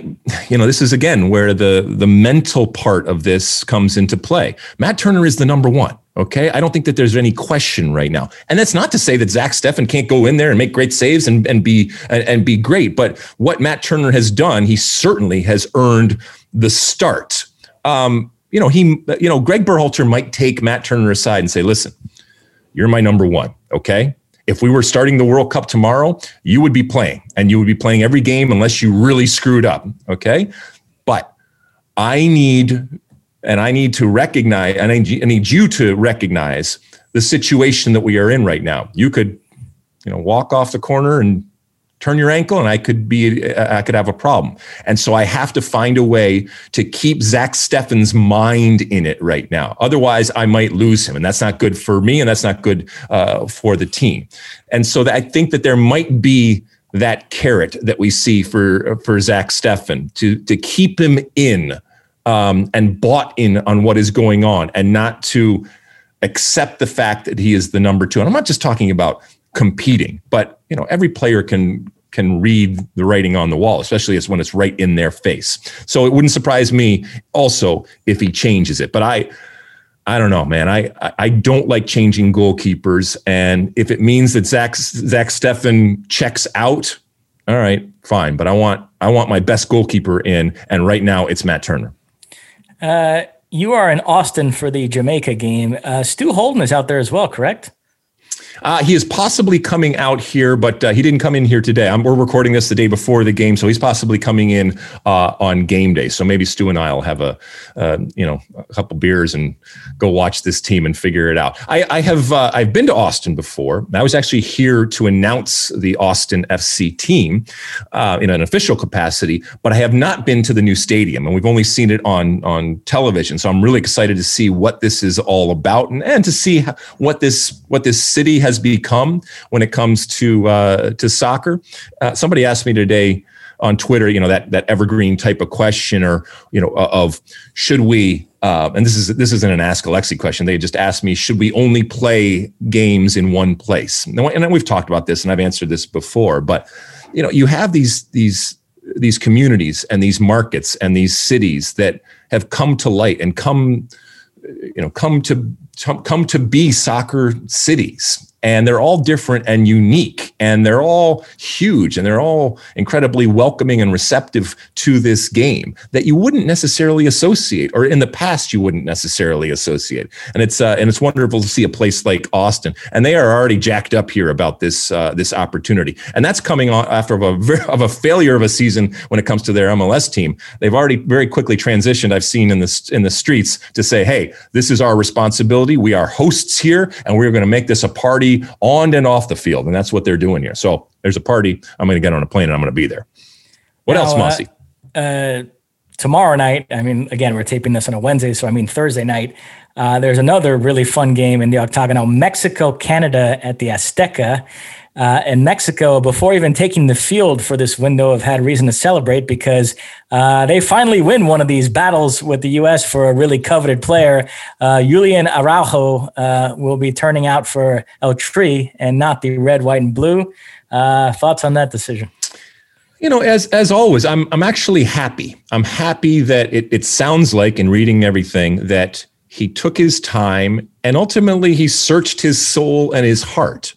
you know, this is again where the the mental part of this comes into play. Matt Turner is the number one. Okay. I don't think that there's any question right now. And that's not to say that Zach Steffen can't go in there and make great saves and, and be and be great. But what Matt Turner has done, he certainly has earned the start. Um, you know, he, you know, Greg Berhalter might take Matt Turner aside and say, listen, you're my number one. Okay. if we were starting the World Cup tomorrow, you would be playing and you would be playing every game unless you really screwed up. Okay. But I need, and I need to recognize, and I need you to recognize the situation that we are in right now. You could, you know, walk off the corner and turn your ankle and I could be I could have a problem. And so I have to find a way to keep Zach Steffen's mind in it right now. Otherwise, I might lose him, and that's not good for me, and that's not good uh, for the team. And so I think that there might be that carrot that we see for for Zach Steffen to to keep him in um, and bought in on what is going on, and not to accept the fact that he is the number two. And I'm not just talking about competing. But you know, every player can can read the writing on the wall, especially as when it's right in their face. So it wouldn't surprise me also if he changes it. But I I don't know, man. I I don't like changing goalkeepers, and if it means that Zach Zach Steffen checks out, all right, fine. But I want I want my best goalkeeper in, and right now it's Matt Turner. Uh, you are in Austin for the Jamaica game. Uh, Stu Holden is out there as well, correct? Uh, he is possibly coming out here, but uh, he didn't come in here today. I'm, we're recording this the day before the game, so he's possibly coming in uh, on game day. So maybe Stu and I will have a, uh, you know, a couple beers and go watch this team and figure it out. I, I have uh, I've been to Austin before. I was actually here to announce the Austin FC team uh, in an official capacity, but I have not been to the new stadium, and we've only seen it on on television. So I'm really excited to see what this is all about and, and to see what this what this city has become when it comes to uh, to soccer. Uh, somebody asked me today on Twitter, you know that that evergreen type of question, or you know of should we? Uh, and this is this isn't an ask Alexi question. They just asked me, should we only play games in one place? And we've talked about this, and I've answered this before. But you know, you have these these these communities and these markets and these cities that have come to light and come you know come to come to be soccer cities and they're all different and unique and they're all huge and they're all incredibly welcoming and receptive to this game that you wouldn't necessarily associate or in the past you wouldn't necessarily associate. And it's uh, and it's wonderful to see a place like Austin. And they are already jacked up here about this uh, this opportunity. And that's coming on after of a of a failure of a season when it comes to their MLS team. They've already very quickly transitioned I've seen in the in the streets to say hey this is our responsibility. We are hosts here and we're going to make this a party on and off the field. And that's what they're doing here. So there's a party. I'm going to get on a plane and I'm going to be there. What now, else, Mossy? Uh, uh, tomorrow night, I mean, again, we're taping this on a Wednesday. So I mean, Thursday night, uh, there's another really fun game in the octagonal Mexico, Canada at the Azteca uh, in Mexico before even taking the field for this window have had reason to celebrate because uh, they finally win one of these battles with the U.S. for a really coveted player. Uh, Julian Araujo uh, will be turning out for El Tri and not the red, white, and blue. Uh, thoughts on that decision? You know, as as always, I'm I'm actually happy. I'm happy that it, it sounds like in reading everything that he took his time and ultimately he searched his soul and his heart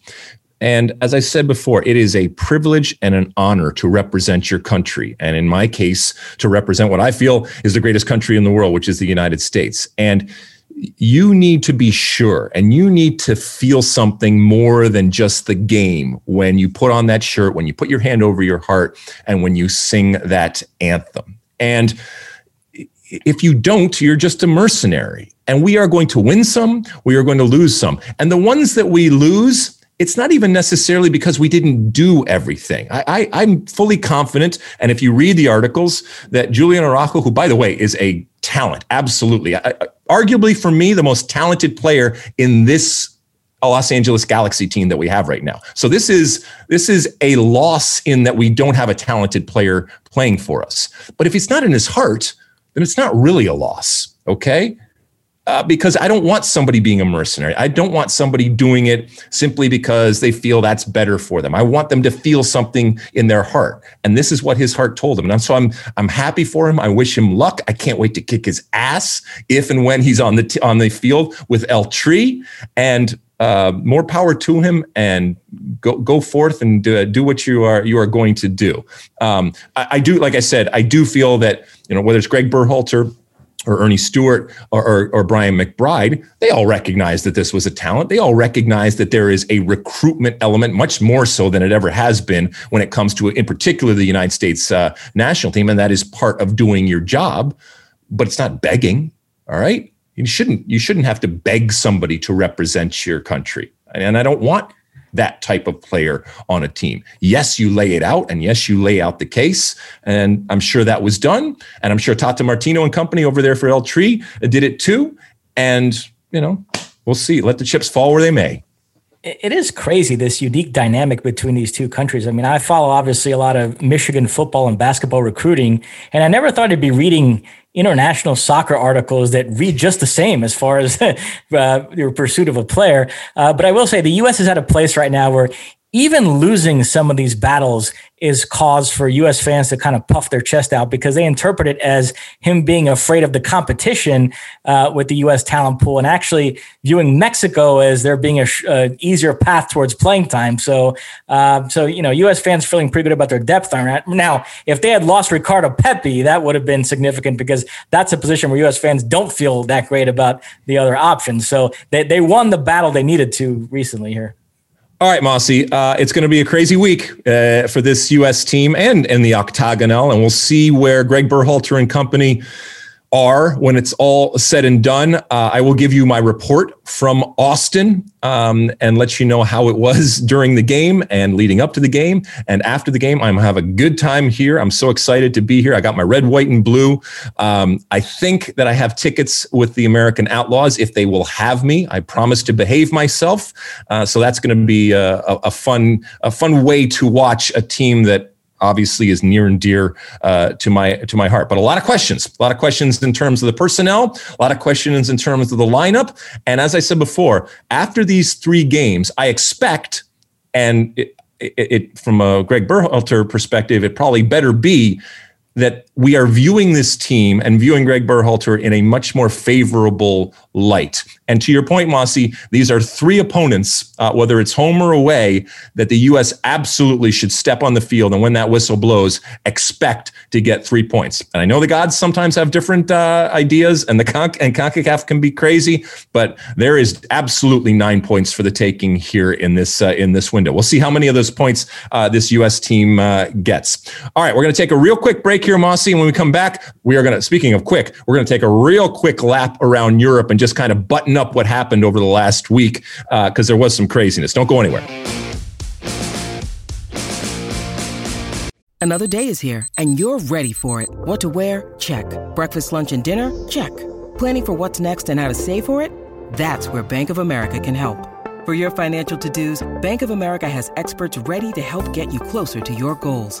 and as I said before, it is a privilege and an honor to represent your country. And in my case, to represent what I feel is the greatest country in the world, which is the United States. And you need to be sure and you need to feel something more than just the game when you put on that shirt, when you put your hand over your heart, and when you sing that anthem. And if you don't, you're just a mercenary. And we are going to win some, we are going to lose some. And the ones that we lose, it's not even necessarily because we didn't do everything. I, am fully confident. And if you read the articles, that Julian Araujo, who, by the way, is a talent, absolutely, I, arguably for me, the most talented player in this Los Angeles Galaxy team that we have right now. So this is this is a loss in that we don't have a talented player playing for us. But if it's not in his heart, then it's not really a loss. Okay uh, because I don't want somebody being a mercenary. I don't want somebody doing it simply because they feel that's better for them. I want them to feel something in their heart, and this is what his heart told him. And so I'm I'm happy for him. I wish him luck. I can't wait to kick his ass if and when he's on the t- on the field with El Tri. And uh, more power to him, and go go forth and do, do what you are you are going to do. Um, I, I do, like I said, I do feel that you know whether it's Greg Berhalter or Ernie Stewart or, or, or, Brian McBride, they all recognize that this was a talent. They all recognize that there is a recruitment element, much more so than it ever has been when it comes to, in particular, the United States uh, national team. And that is part of doing your job, but it's not begging. All right. You shouldn't, you shouldn't have to beg somebody to represent your country. And I don't want that type of player on a team. Yes, you lay it out, and yes, you lay out the case. And I'm sure that was done. And I'm sure Tata Martino and company over there for El Tri did it too. And, you know, we'll see. Let the chips fall where they may it is crazy this unique dynamic between these two countries. I mean, I follow obviously a lot of Michigan football and basketball recruiting, and I never thought I'd be reading international soccer articles that read just the same as far as uh, your pursuit of a player. Uh, but I will say the U.S. is at a place right now where even losing some of these battles is cause for US fans to kind of puff their chest out because they interpret it as him being afraid of the competition uh, with the US talent pool and actually viewing Mexico as there being a, sh- easier path towards playing time. So, uh, so you know, US fans feeling pretty good about their depth. Now, if they had lost Ricardo Pepi, that would have been significant because that's a position where US fans don't feel that great about the other options. So they, they won the battle they needed to recently here. All right, Mossy. uh, it's going to be a crazy week uh, for this U.S. team and in the octagonal, and we'll see where Greg Berhalter and company are when it's all said and done. Uh, I will give you my report from Austin um, and let you know how it was during the game and leading up to the game and after the game. I'm have a good time here. I'm so excited to be here. I got my red, white, and blue. Um, I think that I have tickets with the American Outlaws if they will have me. I promise to behave myself. Uh, so that's going to be a, a, a fun a fun way to watch a team that obviously is near and dear uh, to my to my heart. But a lot of questions, a lot of questions in terms of the personnel, a lot of questions in terms of the lineup. And as I said before, after these three games, I expect, and it, it, it from a Greg Berhalter perspective, it probably better be that we are viewing this team and viewing Greg Berhalter in a much more favorable light. And to your point, Mossy, these are three opponents, uh, whether it's home or away, that the U.S. absolutely should step on the field and when that whistle blows, expect to get three points. And I know the gods sometimes have different uh, ideas, and the Con- and Concacaf can be crazy, but there is absolutely nine points for the taking here in this uh, in this window. We'll see how many of those points uh, this U.S. team uh, gets. All right, we're going to take a real quick break here, Mosse, and when we come back, we are going to. Speaking of quick, we're going to take a real quick lap around Europe and just kind of button up what happened over the last week because uh, there was some craziness. Don't go anywhere. Another day is here, and you're ready for it. What to wear? Check. Breakfast, lunch, and dinner? Check. Planning for what's next and how to save for it? That's where Bank of America can help. For your financial to-dos, Bank of America has experts ready to help get you closer to your goals.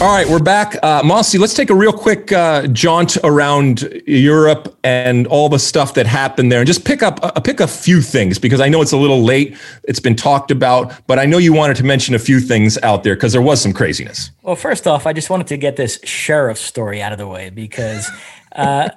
All right, we're back. Uh, Mosse, let's take a real quick uh, jaunt around Europe and all the stuff that happened there, and just pick up uh, pick a few things because I know it's a little late. It's been talked about, but I know you wanted to mention a few things out there because there was some craziness. Well, first off, I just wanted to get this sheriff story out of the way because uh,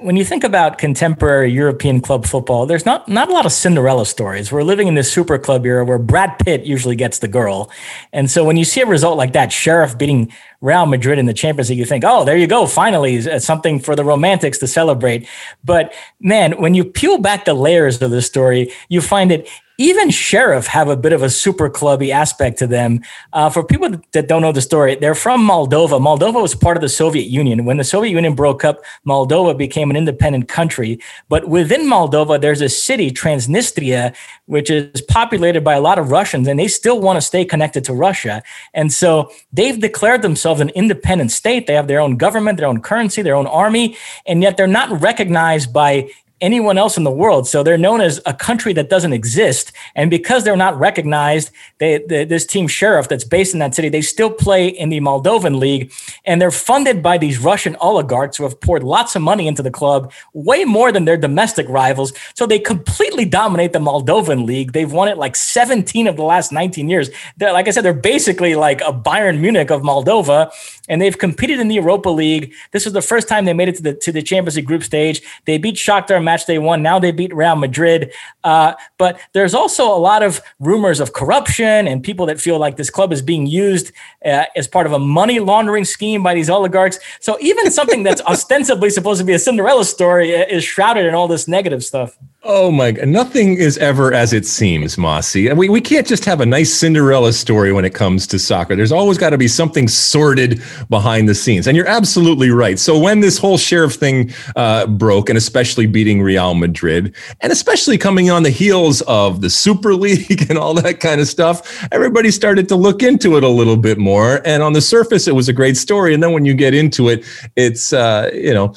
when you think about contemporary European club football, there's not not a lot of Cinderella stories. We're living in this super club era where Brad Pitt usually gets the girl, and so when you see a result like that, Sheriff beating Real Madrid in the Champions League, you think, oh, there you go, finally uh, something for the romantics to celebrate. But man, when you peel back the layers of the story, you find that even Sheriff have a bit of a super clubby aspect to them. Uh, for people that don't know the story, they're from Moldova. Moldova was part of the Soviet Union. When the Soviet Union broke up, Moldova became an independent country. But within Moldova, there's a city, Transnistria, which is populated by a lot of Russians, and they still want to stay connected to Russia. And so they've declared themselves an independent state. They have their own government, their own currency, their own army, and yet they're not recognized by anyone else in the world. So they're known as a country that doesn't exist. And because they're not recognized, they, they, this team sheriff that's based in that city, they still play in the Moldovan league. and they're funded by these Russian oligarchs who have poured lots of money into the club, way more than their domestic rivals. So they completely dominate the Moldovan league. They've won it like 17 of the last 19 years. They're, like I said, they're basically like a Bayern Munich of Moldova, and they've competed in the Europa League. This is the first time they made it to the to the Champions League group stage. They beat Shakhtar match day one. Now they beat Real Madrid. Uh, but there's also a lot of rumors of corruption and people that feel like this club is being used uh, as part of a money laundering scheme by these oligarchs. So even something that's ostensibly supposed to be a Cinderella story uh, is shrouded in all this negative stuff. Oh my God. Nothing is ever as it seems, Mossy. We, we can't just have a nice Cinderella story when it comes to soccer. There's always got to be something sordid behind the scenes. And you're absolutely right. So when this whole sheriff thing uh, broke, and especially beating Real Madrid, and especially coming on the heels of the Super League and all that kind of stuff, everybody started to look into it a little bit more. And on the surface, it was a great story. And then when you get into it, it's, uh, you know,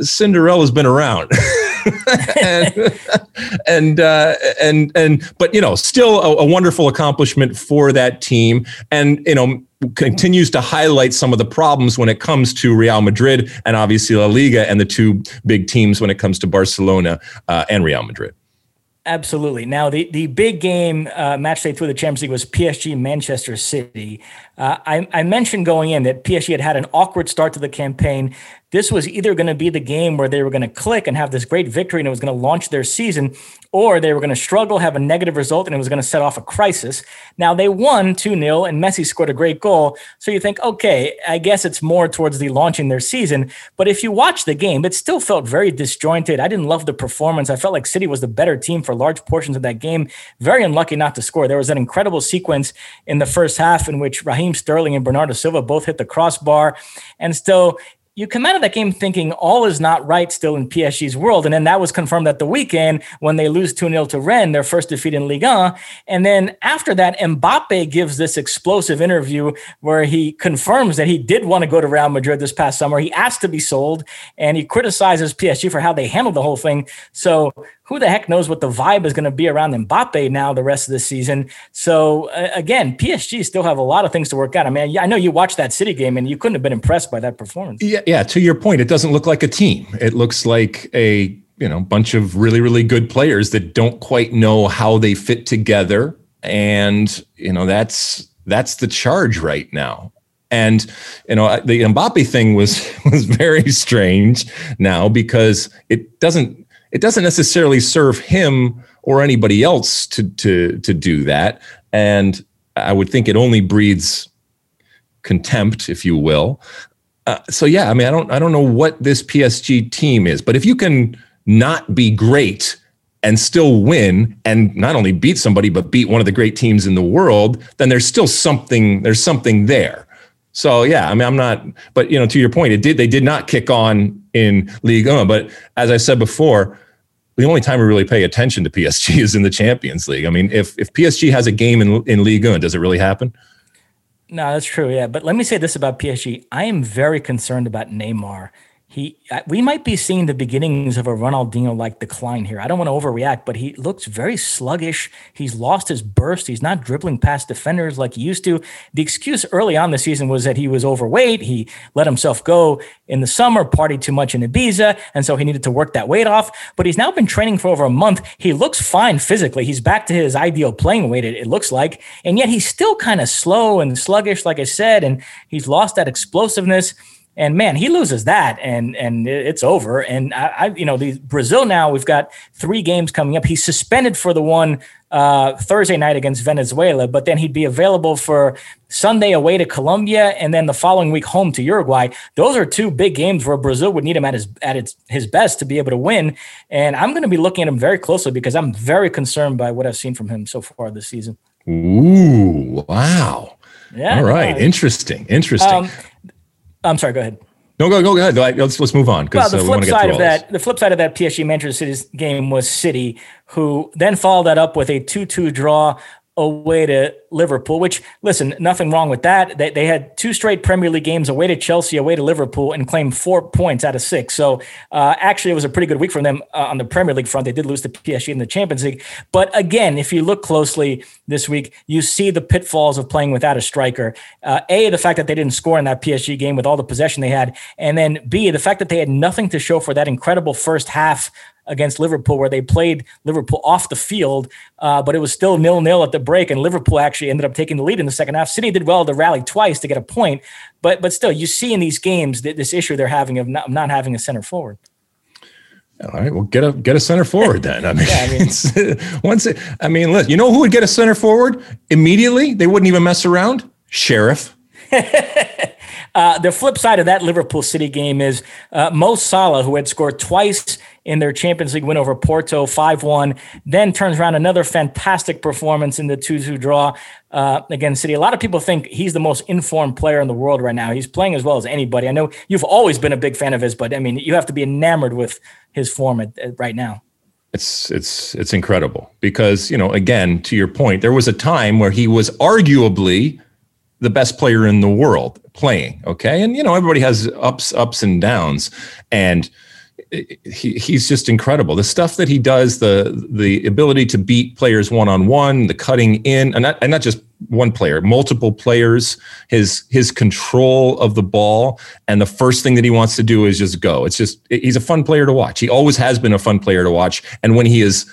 Cinderella's been around. and and, uh, and and but you know, still a, a wonderful accomplishment for that team, and you know continues to highlight some of the problems when it comes to Real Madrid and obviously La Liga and the two big teams when it comes to Barcelona uh, and Real Madrid. Absolutely. Now, the, the big game uh, match day through the Champions League was PSG Manchester City. Uh, I, I, mentioned going in that PSG had had an awkward start to the campaign this was either going to be the game where they were going to click and have this great victory and it was going to launch their season, or they were going to struggle, have a negative result, and it was going to set off a crisis. Now they won 2 0, and Messi scored a great goal. So you think, okay, I guess it's more towards the launching their season. But if you watch the game, it still felt very disjointed. I didn't love the performance. I felt like City was the better team for large portions of that game. Very unlucky not to score. There was an incredible sequence in the first half in which Raheem Sterling and Bernardo Silva both hit the crossbar. And so you come out of that game thinking all is not right still in PSG's world. And then that was confirmed at the weekend when they lose 2 0 to Rennes, their first defeat in Ligue 1. And then after that, Mbappe gives this explosive interview where he confirms that he did want to go to Real Madrid this past summer. He asked to be sold and he criticizes PSG for how they handled the whole thing. So who the heck knows what the vibe is going to be around Mbappe now the rest of the season. So uh, again, PSG still have a lot of things to work out. I mean, I know you watched that City game and you couldn't have been impressed by that performance. Yeah, yeah. To your point, it doesn't look like a team. It looks like a you know bunch of really really good players that don't quite know how they fit together, and you know that's that's the charge right now. And you know the Mbappe thing was was very strange now because it doesn't it doesn't necessarily serve him or anybody else to to to do that. And I would think it only breeds contempt, if you will. Uh, so yeah, I mean, I don't I don't know what this PSG team is, but if you can not be great and still win and not only beat somebody but beat one of the great teams in the world, then there's still something there's something there. So yeah, I mean, I'm not, but you know, to your point, it did they did not kick on in League One, but as I said before, the only time we really pay attention to PSG is in the Champions League. I mean, if if PSG has a game in in Ligue 1, does it really happen? No, that's true. Yeah, but let me say this about PSG: I am very concerned about Neymar he we might be seeing the beginnings of a Ronaldinho like decline here. I don't want to overreact, but he looks very sluggish. He's lost his burst. He's not dribbling past defenders like he used to. The excuse early on the season was that he was overweight. He let himself go in the summer, partied too much in Ibiza, and so he needed to work that weight off. But he's now been training for over a month. He looks fine physically. He's back to his ideal playing weight, it, it looks like, and yet he's still kind of slow and sluggish, like I said, and he's lost that explosiveness. And man, he loses that, and and it's over. And I, I, you know, the Brazil now we've got three games coming up. He's suspended for the one uh, Thursday night against Venezuela, but then he'd be available for Sunday away to Colombia, and then the following week home to Uruguay. Those are two big games where Brazil would need him at his at its his best to be able to win. And I'm going to be looking at him very closely because I'm very concerned by what I've seen from him so far this season. Ooh, wow. Yeah. All right. Interesting. Interesting. Um, I'm sorry. Go ahead. No, go go ahead. Let's let's move on. Well, the uh, flip we side of that, the flip side of that PSG Manchester City's game was City, who then followed that up with a two-two draw away to Liverpool, which listen, nothing wrong with that. They, they had two straight Premier League games away to Chelsea, away to Liverpool, and claimed four points out of six. So uh, actually, it was a pretty good week for them uh, on the Premier League front. They did lose to PSG in the Champions League, but again, if you look closely this week, you see the pitfalls of playing without a striker. Uh, a, the fact that they didn't score in that PSG game with all the possession they had, and then B, the fact that they had nothing to show for that incredible first half against Liverpool, where they played Liverpool off the field, uh, but it was still nil nil at the break, and Liverpool actually ended up taking the lead in the second half. City did well to rally twice to get a point, but but still, you see in these games that this issue they're having of not, not having a center forward. All right, well, get a get a center forward then. I mean, yeah, I mean once it, I mean, look, you know who would get a center forward immediately? They wouldn't even mess around. Sheriff. uh, the flip side of that Liverpool City game is uh, Mo Salah, who had scored twice in their Champions League win over Porto 5 1, then turns around another fantastic performance in the 2 2 draw uh, against City. A lot of people think he's the most informed player in the world right now. He's playing as well as anybody. I know you've always been a big fan of his, but I mean, you have to be enamored with his form at, at right now. It's it's it's incredible because you know again to your point there was a time where he was arguably the best player in the world playing okay and you know everybody has ups ups and downs and he, he's just incredible. The stuff that he does, the the ability to beat players one on one, the cutting in, and not, and not just one player, multiple players. His his control of the ball, and the first thing that he wants to do is just go. It's just he's a fun player to watch. He always has been a fun player to watch, and when he is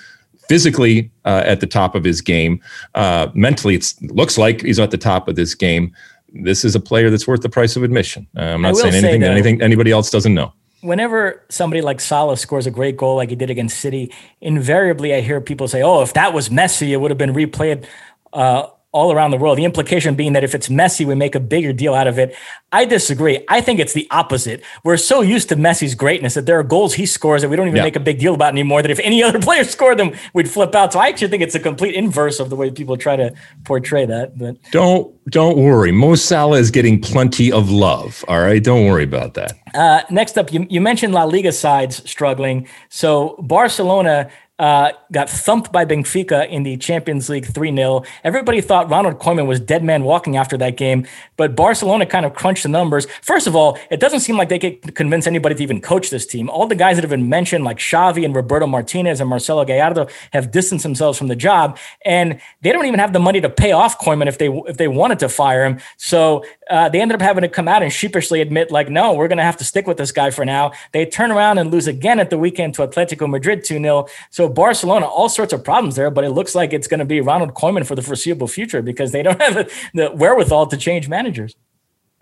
physically uh, at the top of his game, uh, mentally it looks like he's at the top of this game. This is a player that's worth the price of admission. Uh, I'm not saying anything say, that anything anybody else doesn't know whenever somebody like Salah scores a great goal like he did against City, invariably I hear people say, "Oh, if that was Messi, it would have been replayed." Uh, all around the world. The implication being that if it's Messi, we make a bigger deal out of it. I disagree. I think it's the opposite. We're so used to Messi's greatness that there are goals he scores that we don't even yeah. make a big deal about anymore. That if any other player scored them, we'd flip out. So I actually think it's a complete inverse of the way people try to portray that. But don't don't worry. Mo Salah is getting plenty of love. All right, don't worry about that. Uh, next up, you, you mentioned La Liga sides struggling. So Barcelona uh, got thumped by Benfica in the Champions League 3 0. Everybody thought Ronald Koeman was dead man walking after that game, but Barcelona kind of crunched the numbers. First of all, it doesn't seem like they could convince anybody to even coach this team. All the guys that have been mentioned, like Xavi and Roberto Martinez and Marcelo Gallardo, have distanced themselves from the job, and they don't even have the money to pay off Koeman if they if they wanted to fire him. So uh, they ended up having to come out and sheepishly admit, like, no, we're going to have to stick with this guy for now. They turn around and lose again at the weekend to Atletico Madrid 2 0. So Barcelona, all sorts of problems there, but it looks like it's going to be Ronald Koeman for the foreseeable future because they don't have the wherewithal to change managers.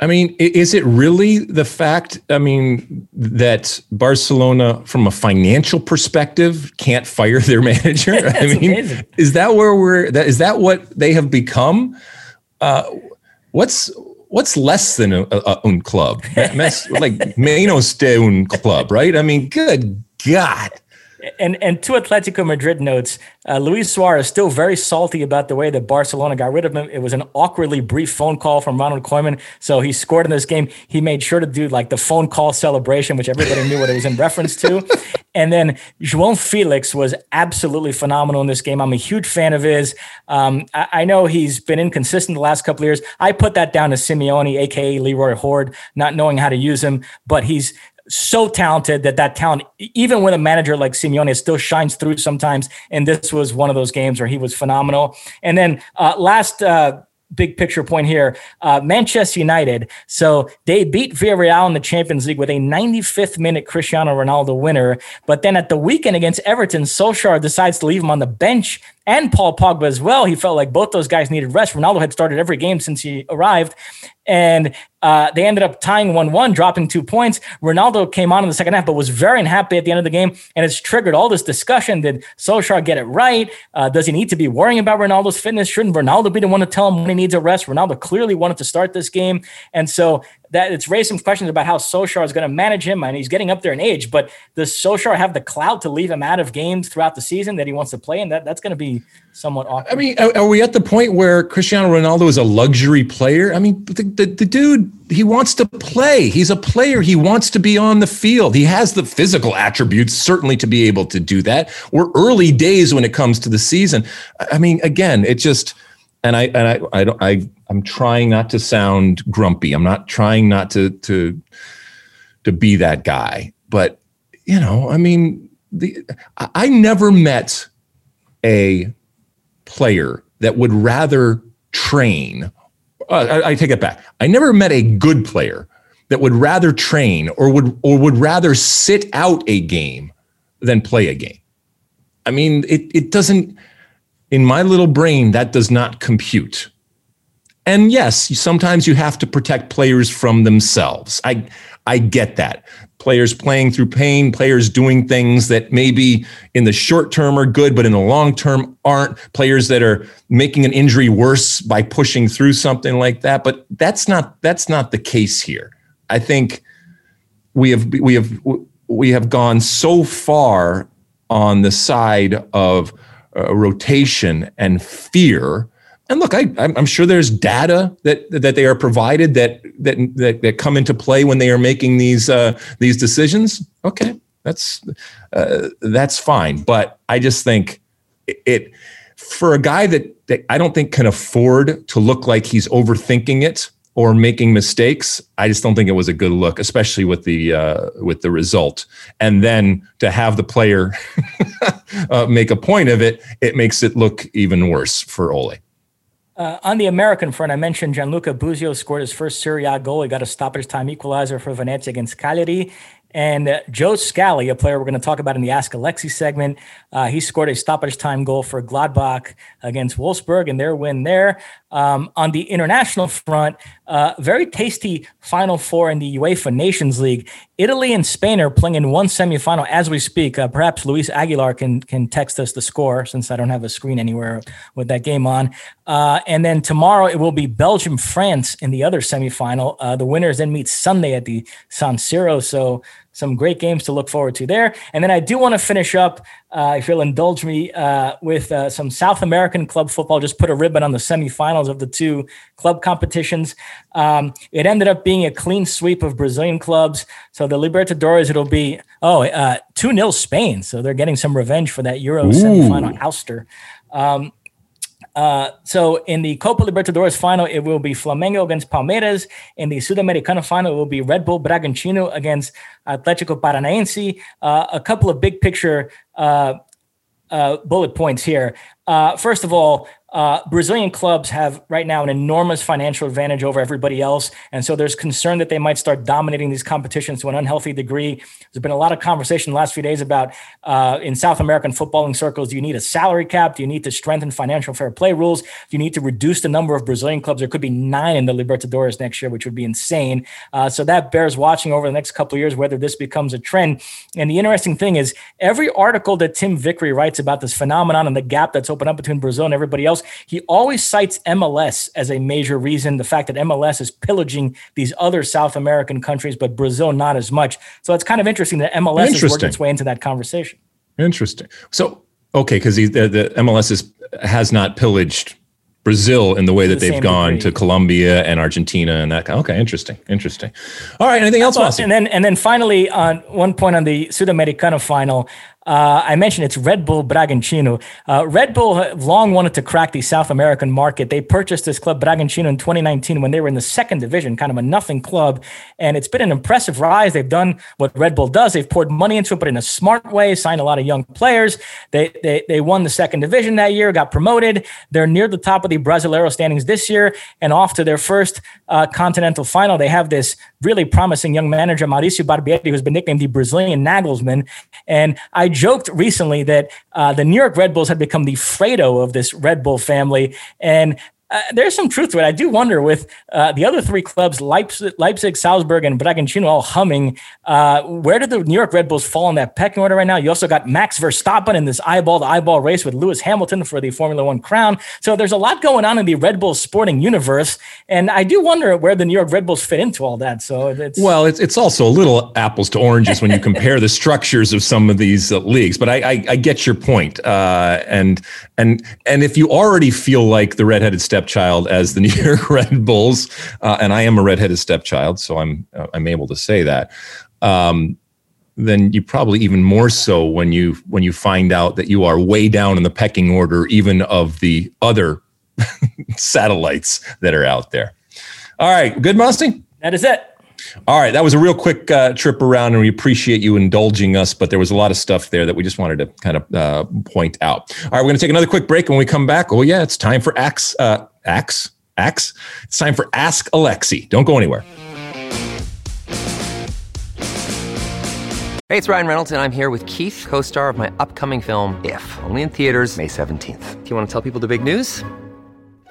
I mean, is it really the fact? I mean, that Barcelona, from a financial perspective, can't fire their manager. I mean, amazing. is that where we're? That is that what they have become? Uh, what's what's less than a, a, un club? like menos de un club, right? I mean, good God and and two Atletico Madrid notes. Uh, Luis Suarez still very salty about the way that Barcelona got rid of him. It was an awkwardly brief phone call from Ronald Koeman. So he scored in this game. He made sure to do like the phone call celebration, which everybody knew what it was in reference to. And then João Felix was absolutely phenomenal in this game. I'm a huge fan of his. Um, I, I, know he's been inconsistent the last couple of years. I put that down to Simeone, aka Leroy Hoard, not knowing how to use him. But he's so talented that that talent, even with a manager like Simeone, still shines through sometimes. And this was one of those games where he was phenomenal. And then uh, last uh, big picture point here. Uh, Manchester United. So they beat Villarreal in the Champions League with a 95th minute Cristiano Ronaldo winner. But then at the weekend against Everton, Solskjaer decides to leave him on the bench and Paul Pogba as well. He felt like both those guys needed rest. Ronaldo had started every game since he arrived. And uh, they ended up tying 1 1, dropping two points. Ronaldo came on in the second half, but was very unhappy at the end of the game. And it's triggered all this discussion. Did Solskjaer get it right? Uh, does he need to be worrying about Ronaldo's fitness? Shouldn't Ronaldo be the one to tell him when he needs a rest? Ronaldo clearly wanted to start this game. And so that it's raised some questions about how Solskjaer is going to manage him, and he's getting up there in age. But does Solskjaer have the clout to leave him out of games throughout the season that he wants to play? And that that's going to be somewhat awkward. I mean, are, we at the point where Cristiano Ronaldo is a luxury player? I mean, the, the, the dude he wants to play. He's a player. He wants to be on the field. He has the physical attributes certainly to be able to do that. We're early days when it comes to the season. I mean, again, it just and I and I I don't I I'm trying not to sound grumpy. I'm not trying not to to to be that guy. But you know, I mean, the I never met a player that would rather train. Uh, I, I take it back. I never met a good player that would rather train or would or would rather sit out a game than play a game. I mean, it it doesn't in my little brain that does not compute. And yes, sometimes you have to protect players from themselves. I I get that. Players playing through pain, players doing things that maybe in the short term are good, but in the long term aren't. Players that are making an injury worse by pushing through something like that. But that's not that's not the case here. I think we have we have we have gone so far on the side of rotation and fear. And look, I, I'm sure there's data that that they are provided that that that, that come into play when they are making these uh, these decisions. Okay, that's uh, that's fine. But I just think it, it for a guy that, that I don't think can afford to look like he's overthinking it or making mistakes. I just don't think it was a good look, especially with the uh, with the result. And then to have the player uh, make a point of it, it makes it look even worse for Ole. Uh, on the American front, I mentioned Gianluca Busio scored his first Serie A goal. He got a stoppage time equalizer for Venezia against Cagliari. And uh, Joe Scally, a player we're going to talk about in the Ask Alexi segment, uh, he scored a stoppage time goal for Gladbach against Wolfsburg and their win there. Um, on the international front, uh, very tasty Final Four in the UEFA Nations League. Italy and Spain are playing in one semifinal as we speak. Uh, perhaps Luis Aguilar can can text us the score since I don't have a screen anywhere with that game on. Uh, and then tomorrow it will be Belgium France in the other semifinal. Uh, the winners then meet Sunday at the San Siro. So some great games to look forward to there. And then I do want to finish up, uh, if you'll indulge me, uh, with uh, some South American club football. Just put a ribbon on the semifinals of the two club competitions. Um, it ended up being a clean sweep of Brazilian clubs. So the Libertadores, it'll be, oh, uh, 2 0 Spain. So they're getting some revenge for that Euro Ooh. semifinal ouster. Um, uh, so in the Copa Libertadores final, it will be Flamengo against Palmeiras. In the Sudamericana final, it will be Red Bull Bragantino against Atletico Paranaense. Uh, a couple of big picture uh, uh bullet points here. Uh, first of all, uh, Brazilian clubs have right now an enormous financial advantage over everybody else. And so there's concern that they might start dominating these competitions to an unhealthy degree. There's been a lot of conversation the last few days about uh, in South American footballing circles do you need a salary cap? Do you need to strengthen financial fair play rules? Do you need to reduce the number of Brazilian clubs? There could be nine in the Libertadores next year, which would be insane. Uh, so that bears watching over the next couple of years whether this becomes a trend. And the interesting thing is, every article that Tim Vickery writes about this phenomenon and the gap that's opened up between Brazil and everybody else. He always cites MLS as a major reason, the fact that MLS is pillaging these other South American countries, but Brazil not as much. So it's kind of interesting that MLS has worked its way into that conversation. Interesting. So, okay, because the, the MLS is, has not pillaged Brazil in the way that the they've gone degree. to Colombia and Argentina and that. Okay, interesting, interesting. All right, anything else? and then, and then finally, on one point on the Sudamericana final, uh, I mentioned it's Red Bull Bragantino. Uh, Red Bull long wanted to crack the South American market. They purchased this club Bragantino in 2019 when they were in the second division, kind of a nothing club. And it's been an impressive rise. They've done what Red Bull does. They've poured money into it, but in a smart way, signed a lot of young players. They, they, they won the second division that year, got promoted. They're near the top of the Brasileiro standings this year and off to their first uh, continental final. They have this really promising young manager, Mauricio Barbieri, who's been nicknamed the Brazilian Nagelsmann. And I joked recently that uh, the New York Red Bulls had become the Fredo of this Red Bull family. And uh, there's some truth to it. I do wonder with uh, the other three clubs, Leipzig, Leipzig, Salzburg, and Bragantino, all humming. Uh, where did the New York Red Bulls fall in that pecking order right now? You also got Max Verstappen in this eyeball to eyeball race with Lewis Hamilton for the Formula One crown. So there's a lot going on in the Red Bull sporting universe, and I do wonder where the New York Red Bulls fit into all that. So it's well, it's it's also a little apples to oranges when you compare the structures of some of these uh, leagues. But I, I, I get your point, uh, and and and if you already feel like the redheaded step stepchild as the New York Red Bulls, uh, and I am a redheaded stepchild, so I'm uh, I'm able to say that. Um, then you probably even more so when you when you find out that you are way down in the pecking order, even of the other satellites that are out there. All right, good, Mossy? That is it. All right, that was a real quick uh, trip around, and we appreciate you indulging us. But there was a lot of stuff there that we just wanted to kind of uh, point out. All right, we're going to take another quick break. When we come back, oh yeah, it's time for Axe. Uh, Axe. Axe. It's time for Ask Alexi. Don't go anywhere. Hey, it's Ryan Reynolds, and I'm here with Keith, co-star of my upcoming film. If only in theaters May 17th. Do you want to tell people the big news?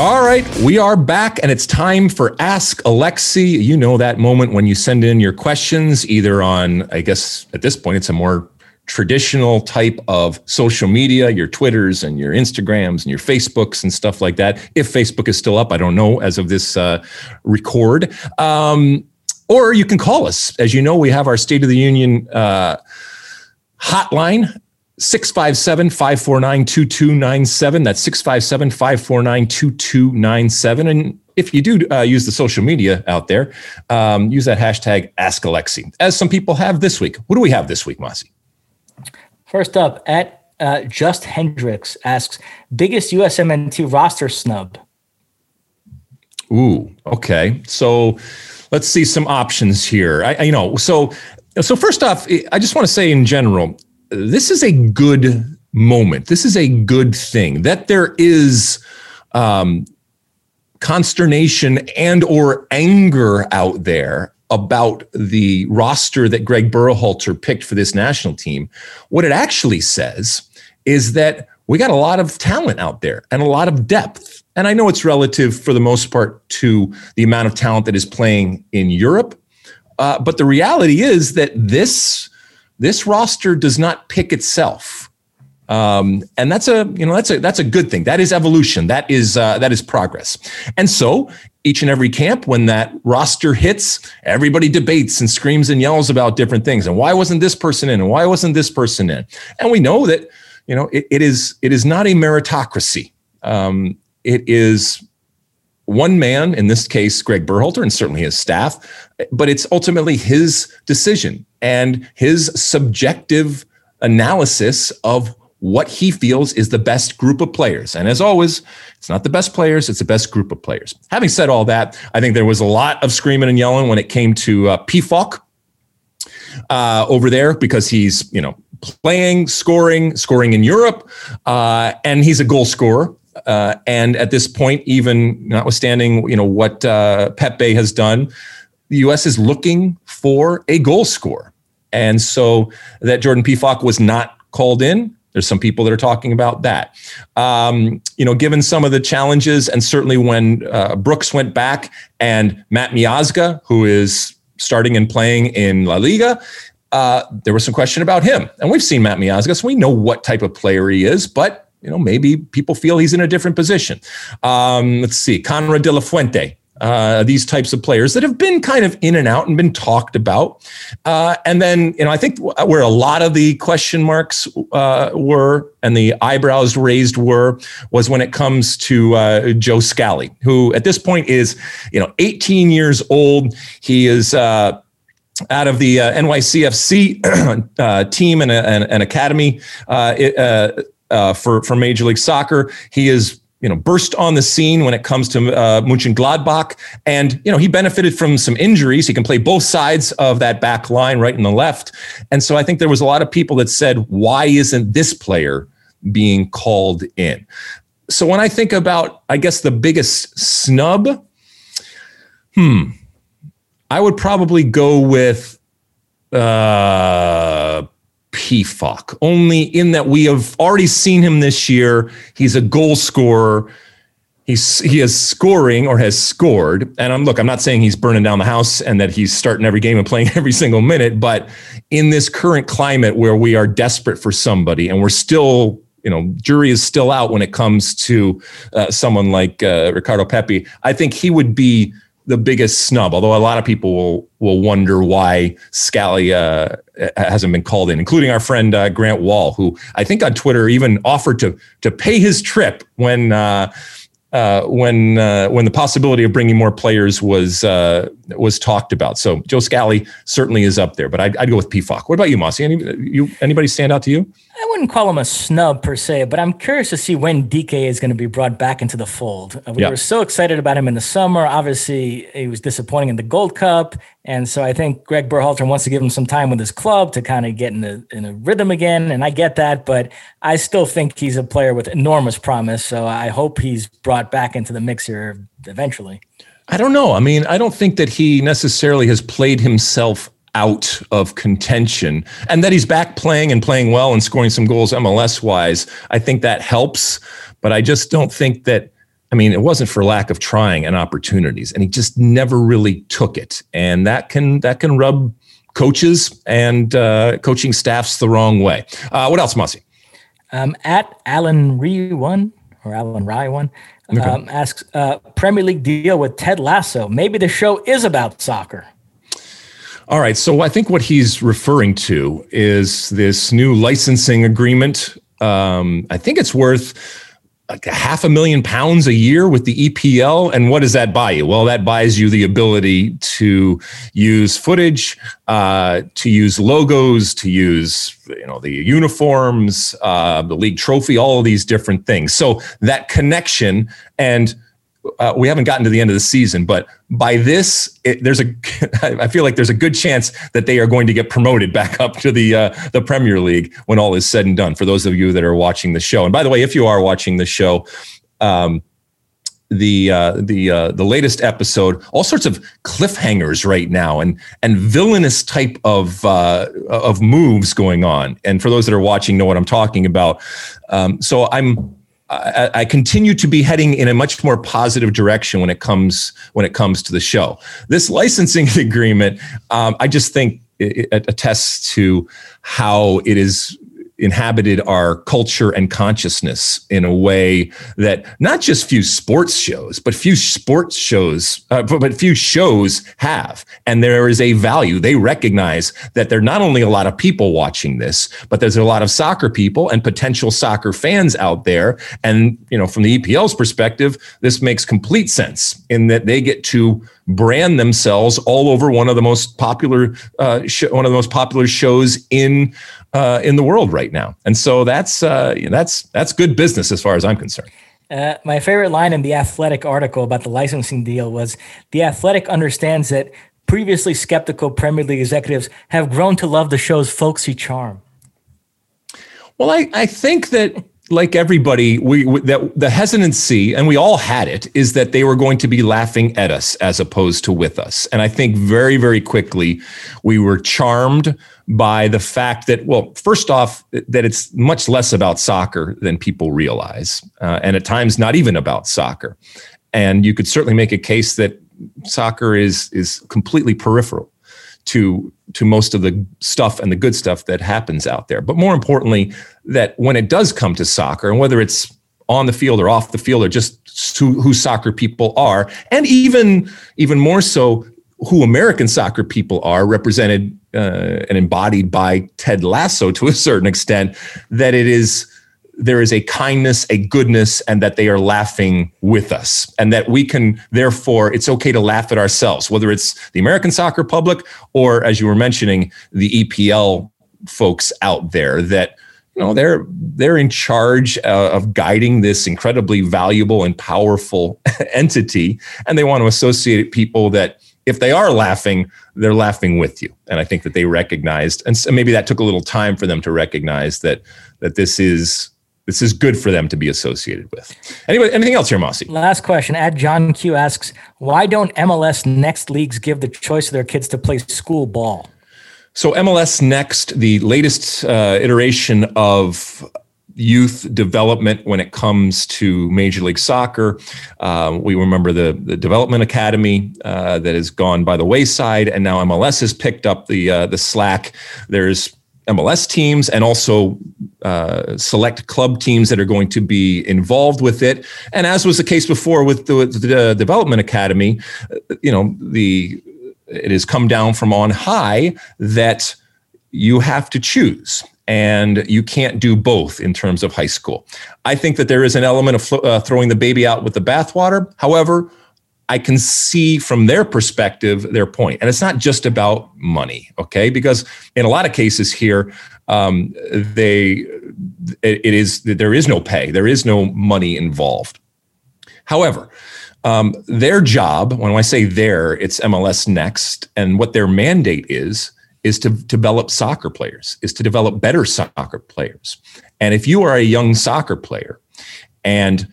All right, we are back and it's time for Ask Alexi. You know that moment when you send in your questions, either on, I guess at this point, it's a more traditional type of social media, your Twitters and your Instagrams and your Facebooks and stuff like that. If Facebook is still up, I don't know as of this uh, record. Um, or you can call us. As you know, we have our State of the Union uh, hotline 657 549 2297. That's 657 549 2297. And if you do uh, use the social media out there, um, use that hashtag AskAlexi, as some people have this week. What do we have this week, Mossy? First up, at uh, Just Hendricks asks, biggest USMNT roster snub? Ooh, okay. So let's see some options here. I, I you know, so so first off, I just want to say in general, this is a good moment. This is a good thing that there is um, consternation and or anger out there about the roster that Greg Berhalter picked for this national team. What it actually says is that we got a lot of talent out there and a lot of depth. And I know it's relative for the most part to the amount of talent that is playing in Europe. Uh, but the reality is that this this roster does not pick itself. Um, and that's a you know that's a that's a good thing. That is evolution. That is uh, that is progress. And so each and every camp, when that roster hits, everybody debates and screams and yells about different things. And why wasn't this person in? And why wasn't this person in? And we know that you know it, it is it is not a meritocracy. Um, it is one man, in this case, Greg Berhalter, and certainly his staff, but it's ultimately his decision and his subjective analysis of what he feels is the best group of players. And as always, it's not the best players, it's the best group of players. Having said all that, I think there was a lot of screaming and yelling when it came to uh, Pefok uh, over there because he's, you know, playing, scoring, scoring in Europe, uh, and he's a goal scorer. Uh, and at this point, even notwithstanding, you know, what uh, Pepi has done, the U.S. is looking for a goal scorer. And so that Jordan Pefok was not called in. There's some people that are talking about that. Um, you know, given some of the challenges, and certainly when uh, Brooks went back and Matt Miazga, who is starting and playing in La Liga, uh, there was some question about him. And we've seen Matt Miazga, so we know what type of player he is, but you know, maybe people feel he's in a different position. Um, let's see, Konrad de la Fuente, uh, these types of players that have been kind of in and out and been talked about. Uh, and then, you know, I think where a lot of the question marks uh, were and the eyebrows raised were was when it comes to uh, Joe Scally, who at this point is, you know, 18 years old. He is uh, out of the uh, NYCFC uh, team and, and, and academy uh, uh, for for Major League Soccer. He is you know burst on the scene when it comes to uh, Gladbach, and you know he benefited from some injuries. He can play both sides of that back line, right and the left. And so I think there was a lot of people that said, "Why isn't this player being called in?" So when I think about, I guess the biggest snub, hmm, I would probably go with. Uh, Pefok, only in that we have already seen him this year. He's a goal scorer. He's he is scoring or has scored. And I'm look, I'm not saying he's burning down the house and that he's starting every game and playing every single minute, but in this current climate where we are desperate for somebody and we're still you know, jury is still out when it comes to uh, someone like uh, Ricardo Pepi. I think he would be the biggest snub. Although a lot of people will will wonder why Scally uh, hasn't been called in, including our friend uh, Grant Wahl, who I think on Twitter even offered to to pay his trip when. Uh, uh, when uh, when the possibility of bringing more players was uh, was talked about. So Joe Scally certainly is up there, but I'd, I'd go with Pefok. What about you, Mossy? Any, you, anybody stand out to you? I wouldn't call him a snub per se, but I'm curious to see when Dike is going to be brought back into the fold. Uh, we yeah. were so excited about him in the summer. Obviously, he was disappointing in the Gold Cup, and so I think Greg Berhalter wants to give him some time with his club to kind of get in a, in a rhythm again. And I get that, but I still think he's a player with enormous promise. So I hope he's brought back into the mix here eventually. I don't know. I mean, I don't think that he necessarily has played himself out of contention and that he's back playing and playing well and scoring some goals MLS wise. I think that helps, but I just don't think that I mean, it wasn't for lack of trying and opportunities, and he just never really took it, and that can that can rub coaches and uh, coaching staffs the wrong way. Uh, what else, Mossy? Um, at Alan Rye one or Alan Rye one okay. um, asks uh, Premier League deal with Ted Lasso. Maybe the show is about soccer. All right. So I think what he's referring to is this new licensing agreement. Um, I think it's worth like a half a million pounds a year with the EPL. And what does that buy you? Well, that buys you the ability to use footage, uh, to use logos, to use you know the uniforms, uh, the league trophy, all of these different things. So that connection and uh, we haven't gotten to the end of the season, but by this, it, there's a. I feel like there's a good chance that they are going to get promoted back up to the uh, the Premier League when all is said and done. For those of you that are watching the show, and by the way, if you are watching the show, um, the uh, the uh, the latest episode, all sorts of cliffhangers right now, and and villainous type of uh, of moves going on. And for those that are watching, know what I'm talking about. Um, so I'm I, continue to be heading in a much more positive direction when it comes when it comes to the show. This licensing agreement, um, I just think it attests to how it is inhabited our culture and consciousness in a way that not just few sports shows, but few sports shows, uh, but, few shows have. And there is a value. They recognize that there are not only a lot of people watching this, but there's a lot of soccer people and potential soccer fans out there. And, you know, from the EPL's perspective, this makes complete sense in that they get to brand themselves all over one of the most popular uh, sh- one of the most popular shows in uh, in the world right now. And so that's uh, that's that's good business as far as I'm concerned. Uh, my favorite line in the Athletic article about the licensing deal was the Athletic understands that previously skeptical Premier League executives have grown to love the show's folksy charm. Well, I, I think that like everybody, we, we, that the hesitancy, and we all had it, is that they were going to be laughing at us as opposed to with us. And I think very, very quickly we were charmed by the fact that, well, first off, that it's much less about soccer than people realize, uh, and at times not even about soccer. And you could certainly make a case that soccer is is completely peripheral to to most of the stuff and the good stuff that happens out there. But more importantly, that when it does come to soccer, and whether it's on the field or off the field, or just who, who soccer people are, and even even more so who American soccer people are, represented uh, and embodied by Ted Lasso to a certain extent, that it is there is a kindness, a goodness, and that they are laughing with us. And that we can, therefore, it's okay to laugh at ourselves, whether it's the American soccer public or, as you were mentioning, the EPL folks out there that you know they're they're in charge uh, of guiding this incredibly valuable and powerful entity and they want to associate people that if they are laughing they're laughing with you and i think that they recognized and so maybe that took a little time for them to recognize that that this is this is good for them to be associated with. Anyway, anything else here, Mossy? Last question. At John Q asks, why don't MLS next leagues give the choice of their kids to play school ball? So MLS Next, the latest uh, iteration of youth development when it comes to Major League Soccer. Uh, we remember the, the Development Academy uh, that has gone by the wayside, and now MLS has picked up the uh, the slack. There's MLS teams and also uh, select club teams that are going to be involved with it. And as was the case before with the, the Development Academy, uh, you know, the it has come down from on high that you have to choose and you can't do both in terms of high school. I think that there is an element of uh, throwing the baby out with the bathwater. However, I can see from their perspective their point, and it's not just about money, okay? Because in a lot of cases here, um, they it, it is there is no pay, there is no money involved. However, um, their job, when I say their, it's MLS Next, and what their mandate is is to develop soccer players, is to develop better soccer players. And if you are a young soccer player and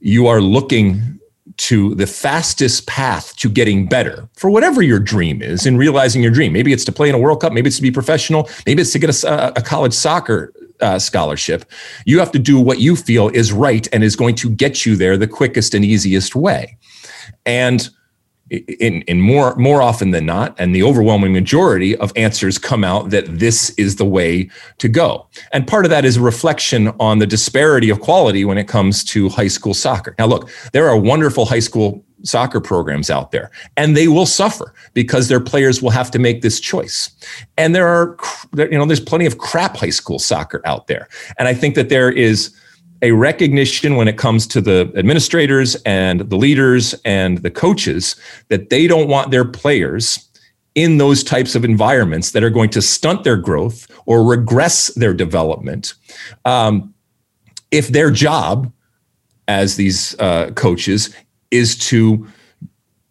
you are looking to the fastest path to getting better for whatever your dream is in realizing your dream. Maybe it's to play in a World Cup, maybe it's to be professional, maybe it's to get a, a college soccer uh, scholarship. You have to do what you feel is right and is going to get you there the quickest and easiest way. And in, in more more often than not, and the overwhelming majority of answers come out that this is the way to go. And part of that is a reflection on the disparity of quality when it comes to high school soccer. Now, look, there are wonderful high school soccer programs out there, and they will suffer because their players will have to make this choice. And there are, you know, there's plenty of crap high school soccer out there, and I think that there is a recognition when it comes to the administrators and the leaders and the coaches that they don't want their players in those types of environments that are going to stunt their growth or regress their development. Um, if their job as these uh, coaches is to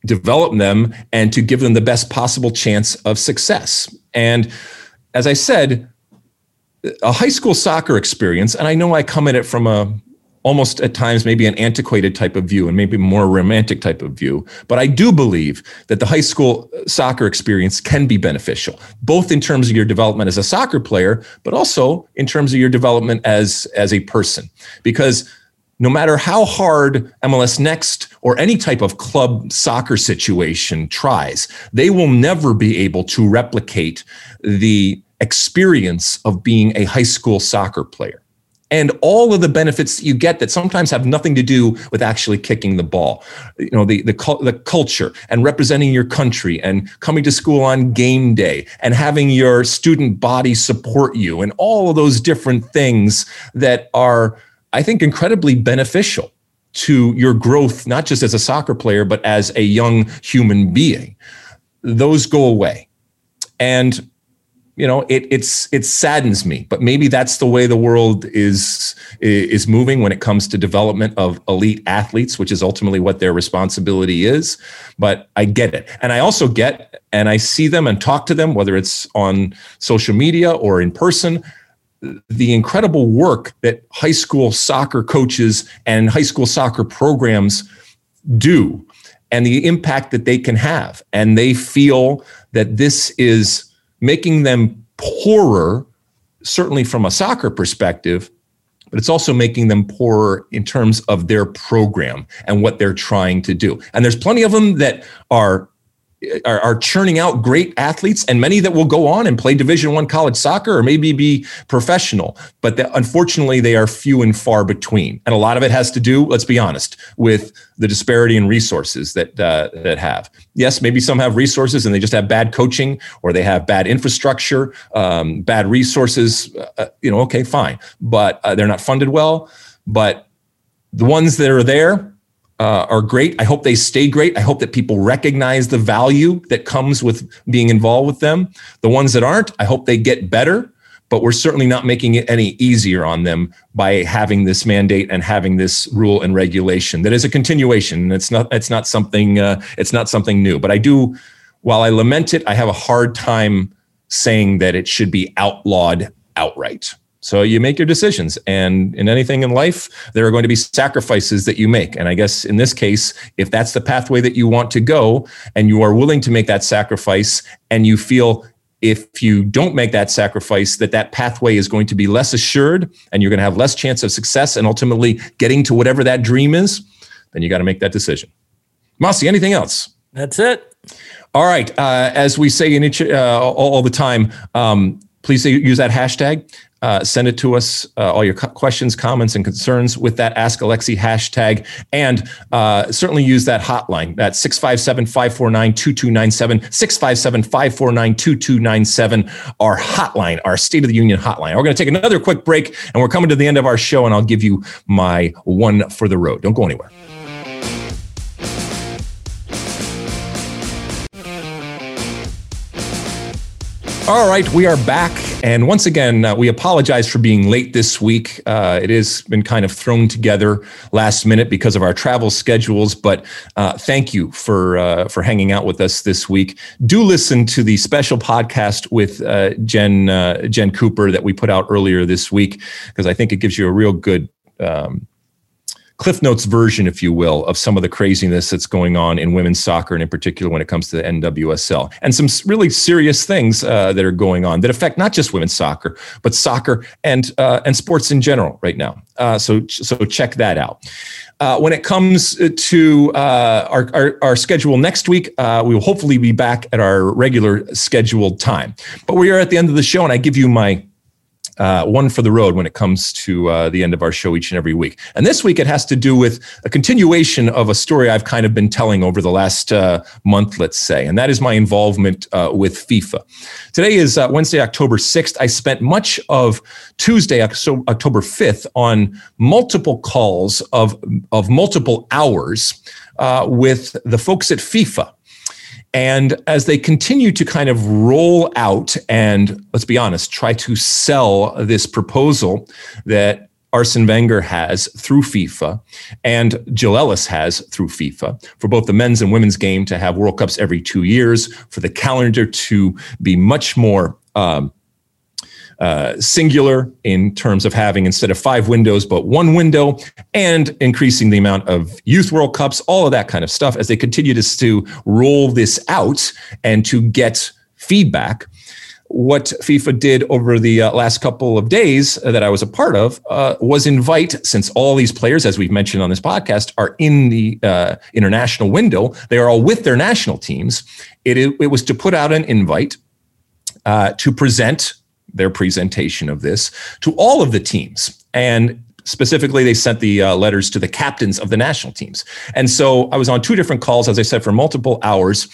develop them and to give them the best possible chance of success. And as I said, a high school soccer experience, and I know I come at it from a almost at times maybe an antiquated type of view and maybe more romantic type of view. But I do believe that the high school uh, soccer experience can be beneficial, both in terms of your development as a soccer player, but also in terms of your development as, as a person. Because no matter how hard MLS Next or any type of club soccer situation tries, they will never be able to replicate the experience of being a high school soccer player. And all of the benefits you get that sometimes have nothing to do with actually kicking the ball. You know the the, the culture and representing your country and coming to school on game day and having your student body support you and all of those different things that are i think incredibly beneficial to your growth not just as a soccer player but as a young human being. Those go away. And you know it it's it saddens me but maybe that's the way the world is is moving when it comes to development of elite athletes which is ultimately what their responsibility is but i get it. And i also get and i see them and talk to them whether it's on social media or in person the incredible work that high school soccer coaches and high school soccer programs do and the impact that they can have. And they feel that this is making them poorer, certainly from a soccer perspective, but it's also making them poorer in terms of their program and what they're trying to do. And there's plenty of them that are are, are, churning out great athletes and many that will go on and play division one college soccer or maybe be professional but the, unfortunately they are few and far between. And a lot of it has to do let's be honest with the disparity in resources that uh, that have. Yes maybe some have resources and they just have bad coaching or they have bad infrastructure um, bad resources uh, uh you know okay fine. But uh, they're not funded well. But the ones that are there uh, are great. I hope they stay great. I hope that people recognize the value that comes with being involved with them. The ones that aren't, I hope they get better. But we're certainly not making it any easier on them by having this mandate and having this rule and regulation that is a continuation. It's not. It's not something. Uh, it's not something new. But I do. While I lament it, I have a hard time saying that it should be outlawed outright. So you make your decisions. And in anything in life, there are going to be sacrifices that you make. And I guess in this case, if that's the pathway that you want to go and you are willing to make that sacrifice and you feel if you don't make that sacrifice that that pathway is going to be less assured and you're going to have less chance of success and ultimately getting to whatever that dream is, then you got to make that decision. Mossy, anything else? That's it. All right. Uh, as we say in each, uh, all, all, the time, um, please use that hashtag. Uh, send it to us, uh, all your co- questions, comments, and concerns with that Ask Alexi hashtag. And uh, certainly use that hotline, that 657 549 2297, 657 549 2297, our hotline, our State of the Union hotline. We're going to take another quick break, and we're coming to the end of our show, and I'll give you my one for the road. Don't go anywhere. All right, we are back. And once again, uh, we apologize for being late this week. Uh, it has been kind of thrown together last minute because of our travel schedules. But uh, thank you for uh, for hanging out with us this week. Do listen to the special podcast with uh, Jen uh, Jen Cooper that we put out earlier this week because I think it gives you a real good. Um, Cliff Notes version, if you will, of some of the craziness that's going on in women's soccer, and in particular when it comes to the NWSL, and some really serious things uh, that are going on that affect not just women's soccer, but soccer and uh, and sports in general right now. Uh, so so check that out. Uh, when it comes to uh, our, our, our, schedule next week, uh, we will hopefully be back at our regular scheduled time. But we are at the end of the show, and I give you my uh, one for the road when it comes to uh, the end of our show each and every week. And this week it has to do with a continuation of a story I've kind of been telling over the last uh, month, let's say, and that is my involvement uh, with FIFA. Today is uh, Wednesday, October 6th. I spent much of Tuesday, October 5th, on multiple calls of, of multiple hours uh, with the folks at FIFA. And as they continue to kind of roll out and let's be honest, try to sell this proposal that Arsene Wenger has through FIFA and Jill Ellis has through FIFA for both the men's and women's game to have World Cups every two years, for the calendar to be much more um, uh, singular in terms of having instead of five windows, but one window, and increasing the amount of youth World Cups, all of that kind of stuff as they continue to, to roll this out and to get feedback. What FIFA did over the uh, last couple of days that I was a part of uh, was invite, since all these players, as we've mentioned on this podcast, are in the uh, international window, they are all with their national teams. It, it was to put out an invite uh, to present their presentation of this to all of the teams. And specifically, they sent the uh, letters to the captains of the national teams. And so I was on two different calls, as I said, for multiple hours,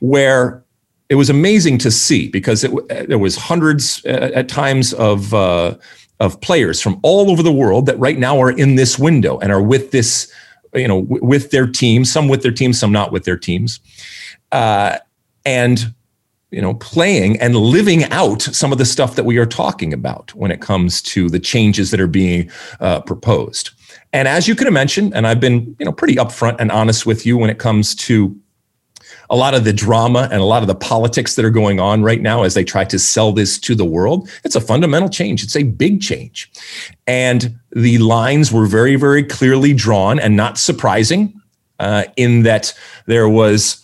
where it was amazing to see because it, there was hundreds uh, at times of uh, of players from all over the world that right now are in this window and are with this, you know, w- with their teams. Some with their teams, some not with their teams, uh, and you know, playing and living out some of the stuff that we are talking about when it comes to the changes that are being uh, proposed. And as you can imagine, and I've been, you know, pretty upfront and honest with you when it comes to a lot of the drama and a lot of the politics that are going on right now as they try to sell this to the world. It's a fundamental change. It's a big change. And the lines were very, very clearly drawn and not surprising uh, in that there was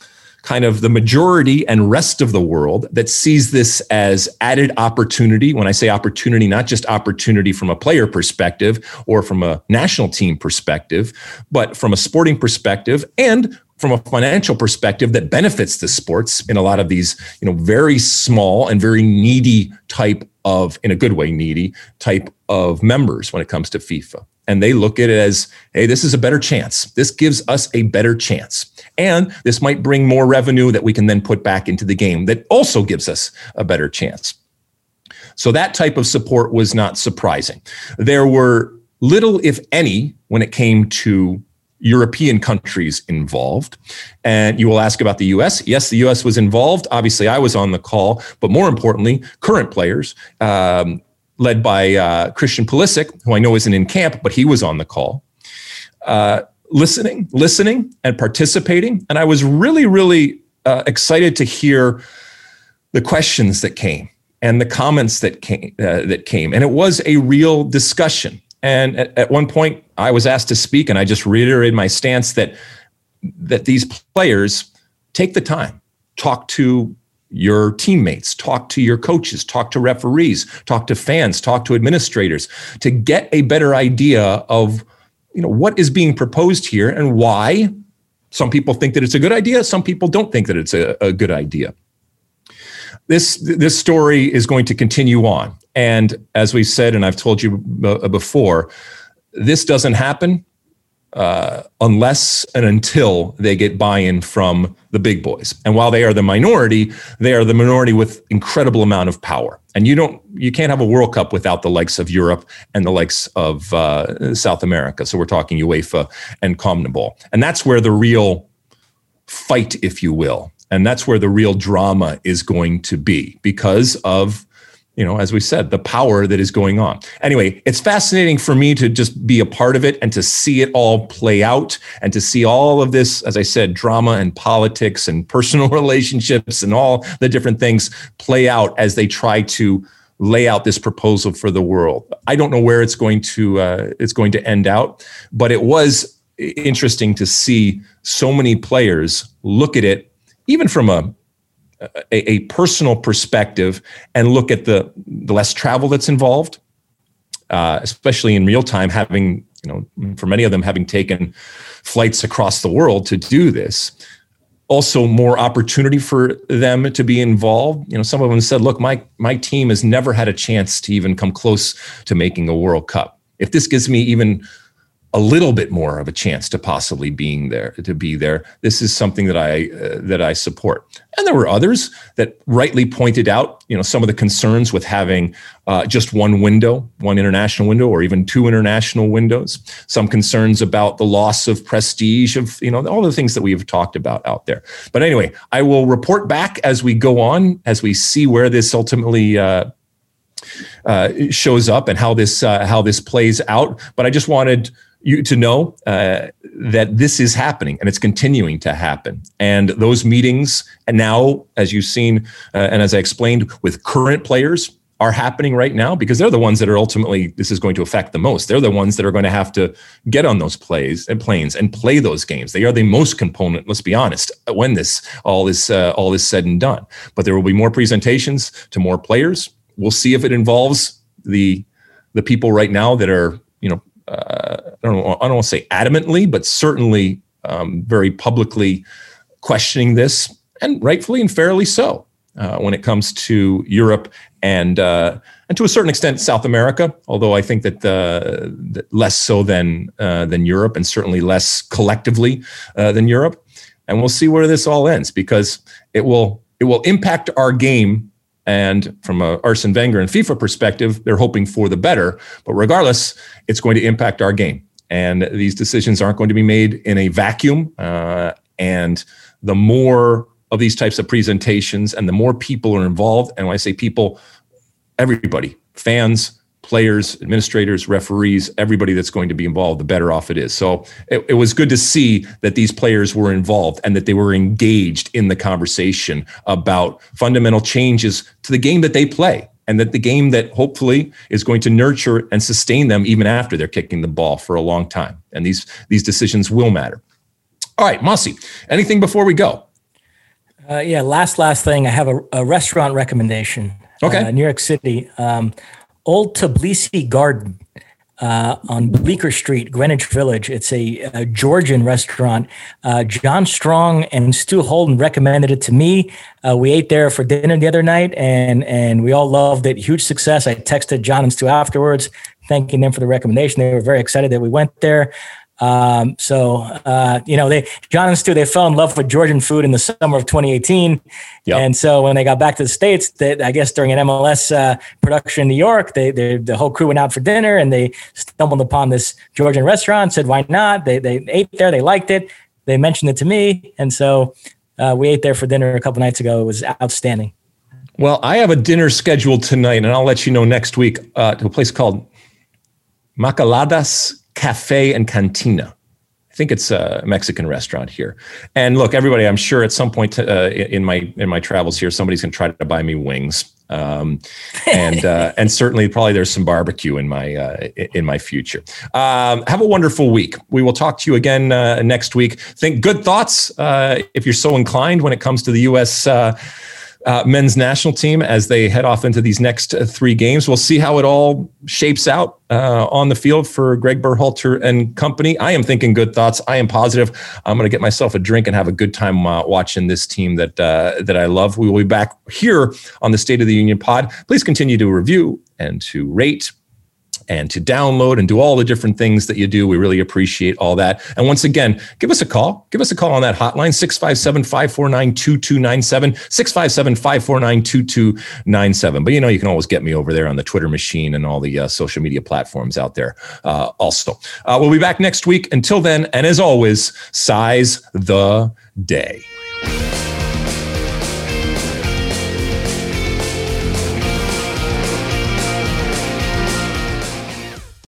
kind of the majority and rest of the world that sees this as added opportunity. When I say opportunity, not just opportunity from a player perspective or from a national team perspective, but from a sporting perspective and from a financial perspective that benefits the sports in a lot of these, you know, very small and very needy type of, in a good way, needy type of members when it comes to FIFA. And they look at it as, hey, this is a better chance. This gives us a better chance. And this might bring more revenue that we can then put back into the game that also gives us a better chance. So that type of support was not surprising. There were little, if any, when it came to European countries involved. And you will ask about the US. Yes, the US was involved. Obviously, I was on the call, but more importantly, current players, um, led by uh, Christian Pulisic, who I know isn't in camp, but he was on the call. Uh, listening, listening, and participating. And I was really, really uh, excited to hear the questions that came and the comments that came. Uh, that came, and it was a real discussion. And at, at one point, I was asked to speak, and I just reiterated my stance that that these players take the time, talk to your teammates, talk to your coaches, talk to referees, talk to fans, talk to administrators to get a better idea of you know what is being proposed here and why. Some people think that it's a good idea some people don't think that it's a, a good idea. This this story is going to continue on. And as we said, and I've told you uh, before, this doesn't happen uh, unless and until they get buy-in from the big boys. And while they are the minority, they are the minority with incredible amount of power. And you don't, you can't have a World Cup without the likes of Europe and the likes of uh, South America. So we're talking UEFA and CONMEBOL, and that's where the real fight, if you will, and that's where the real drama is going to be because of you know, as we said, the power that is going on. Anyway, it's fascinating for me to just be a part of it and to see it all play out and to see all of this, as I said, drama and politics and personal relationships and all the different things play out as they try to lay out this proposal for the world. I don't know where it's going to uh, it's going to end out, but it was interesting to see so many players look at it, even from a a, a, personal perspective and look at the, the less travel that's involved, uh, especially in real time, having, you know, for many of them, having taken flights across the world to do this. Also, more opportunity for them to be involved. You know, some of them said, "Look, my my team has never had a chance to even come close to making a World Cup. If this gives me even a little bit more of a chance to possibly being there to be there. This is something that i uh, that i support. And there were others that rightly pointed out you know some of the concerns with having uh, just one window one international window or even two international windows. Some concerns about the loss of prestige of you know all the things that we've talked about out there. But anyway i will report back as we go on as we see where this ultimately uh, uh, shows up and how this uh, how this plays out. But I just wanted you to know uh, that this is happening and it's continuing to happen. And those meetings, and now, as you've seen, uh, and as I explained, with current players, are happening right now because they're the ones that are ultimately this is going to affect the most. They're the ones that are going to have to get on those plays and planes and play those games. They are the most component. Let's be honest. When this all is uh, all is said and done, but there will be more presentations to more players. We'll see if it involves the the people right now that are uh, I don't know, I don't want to say adamantly, but certainly um, very publicly questioning this, and rightfully and fairly so, uh, when it comes to Europe and uh, and to a certain extent South America. Although I think that, uh, that less so than uh, than Europe, and certainly less collectively uh, than Europe. And we'll see where this all ends because it will it will impact our game and from a Arsene Wenger and FIFA perspective, they're hoping for the better. But regardless, it's going to impact our game. And these decisions aren't going to be made in a vacuum. Uh, and the more of these types of presentations and the more people are involved, and when I say people, everybody, fans, players, administrators, referees, everybody that's going to be involved, the better off it is. So it, it, was good to see that these players were involved and that they were engaged in the conversation about fundamental changes to the game that they play. And that the game that hopefully is going to nurture and sustain them even after they're kicking the ball for a long time. And these these decisions will matter. All right, Mossy, anything before we go? Uh, yeah, last last thing. I have a, a restaurant recommendation. Okay, uh, New York City. Um, Old Tbilisi Garden uh, on Bleecker Street, Greenwich Village. It's a, a Georgian restaurant. Uh, John Strong and Stu Holden recommended it to me. Uh, we ate there for dinner the other night, and and we all loved it. Huge success. I texted John and Stu afterwards, thanking them for the recommendation. They were very excited that we went there. Um, so, uh, you know, they, John and Stu, they fell in love with Georgian food in the summer of 2018. Yep. And so when they got back to the States, they, I guess during an MLS uh, production in New York, they, they, the whole crew went out for dinner and they stumbled upon this Georgian restaurant, said, why not? They, they ate there. They liked it. They mentioned it to me. And so uh, we ate there for dinner a couple nights ago. It was outstanding. Well, I have a dinner scheduled tonight, and I'll let you know next week uh, to a place called Macaladas Cafe and Cantina. I think it's a Mexican restaurant here. And look, everybody, I'm sure at some point uh, in my in my travels here, somebody's going to try to buy me wings. Um, and uh, and certainly probably there's some barbecue in my uh, in my future. Um, have a wonderful week. We will talk to you again uh, next week. Think good thoughts uh, if you're so inclined when it comes to the U.S. Uh, men's national team as they head off into these next uh, three games. We'll see how it all shapes out uh, on the field for Greg Berhalter and company. I am thinking good thoughts. I am positive. I'm going to get myself a drink and have a good time uh, watching this team that uh, that I love. We will be back here on the State of the Union pod. Please continue to review and to rate and to download and do all the different things that you do. We really appreciate all that. And once again, give us a call. Give us a call on that hotline, 657 549 2297, 657 549 2297. But you know, you can always get me over there on the Twitter machine and all the uh, social media platforms out there uh, also. Uh, we'll be back next week. Until then, and as always, size the day.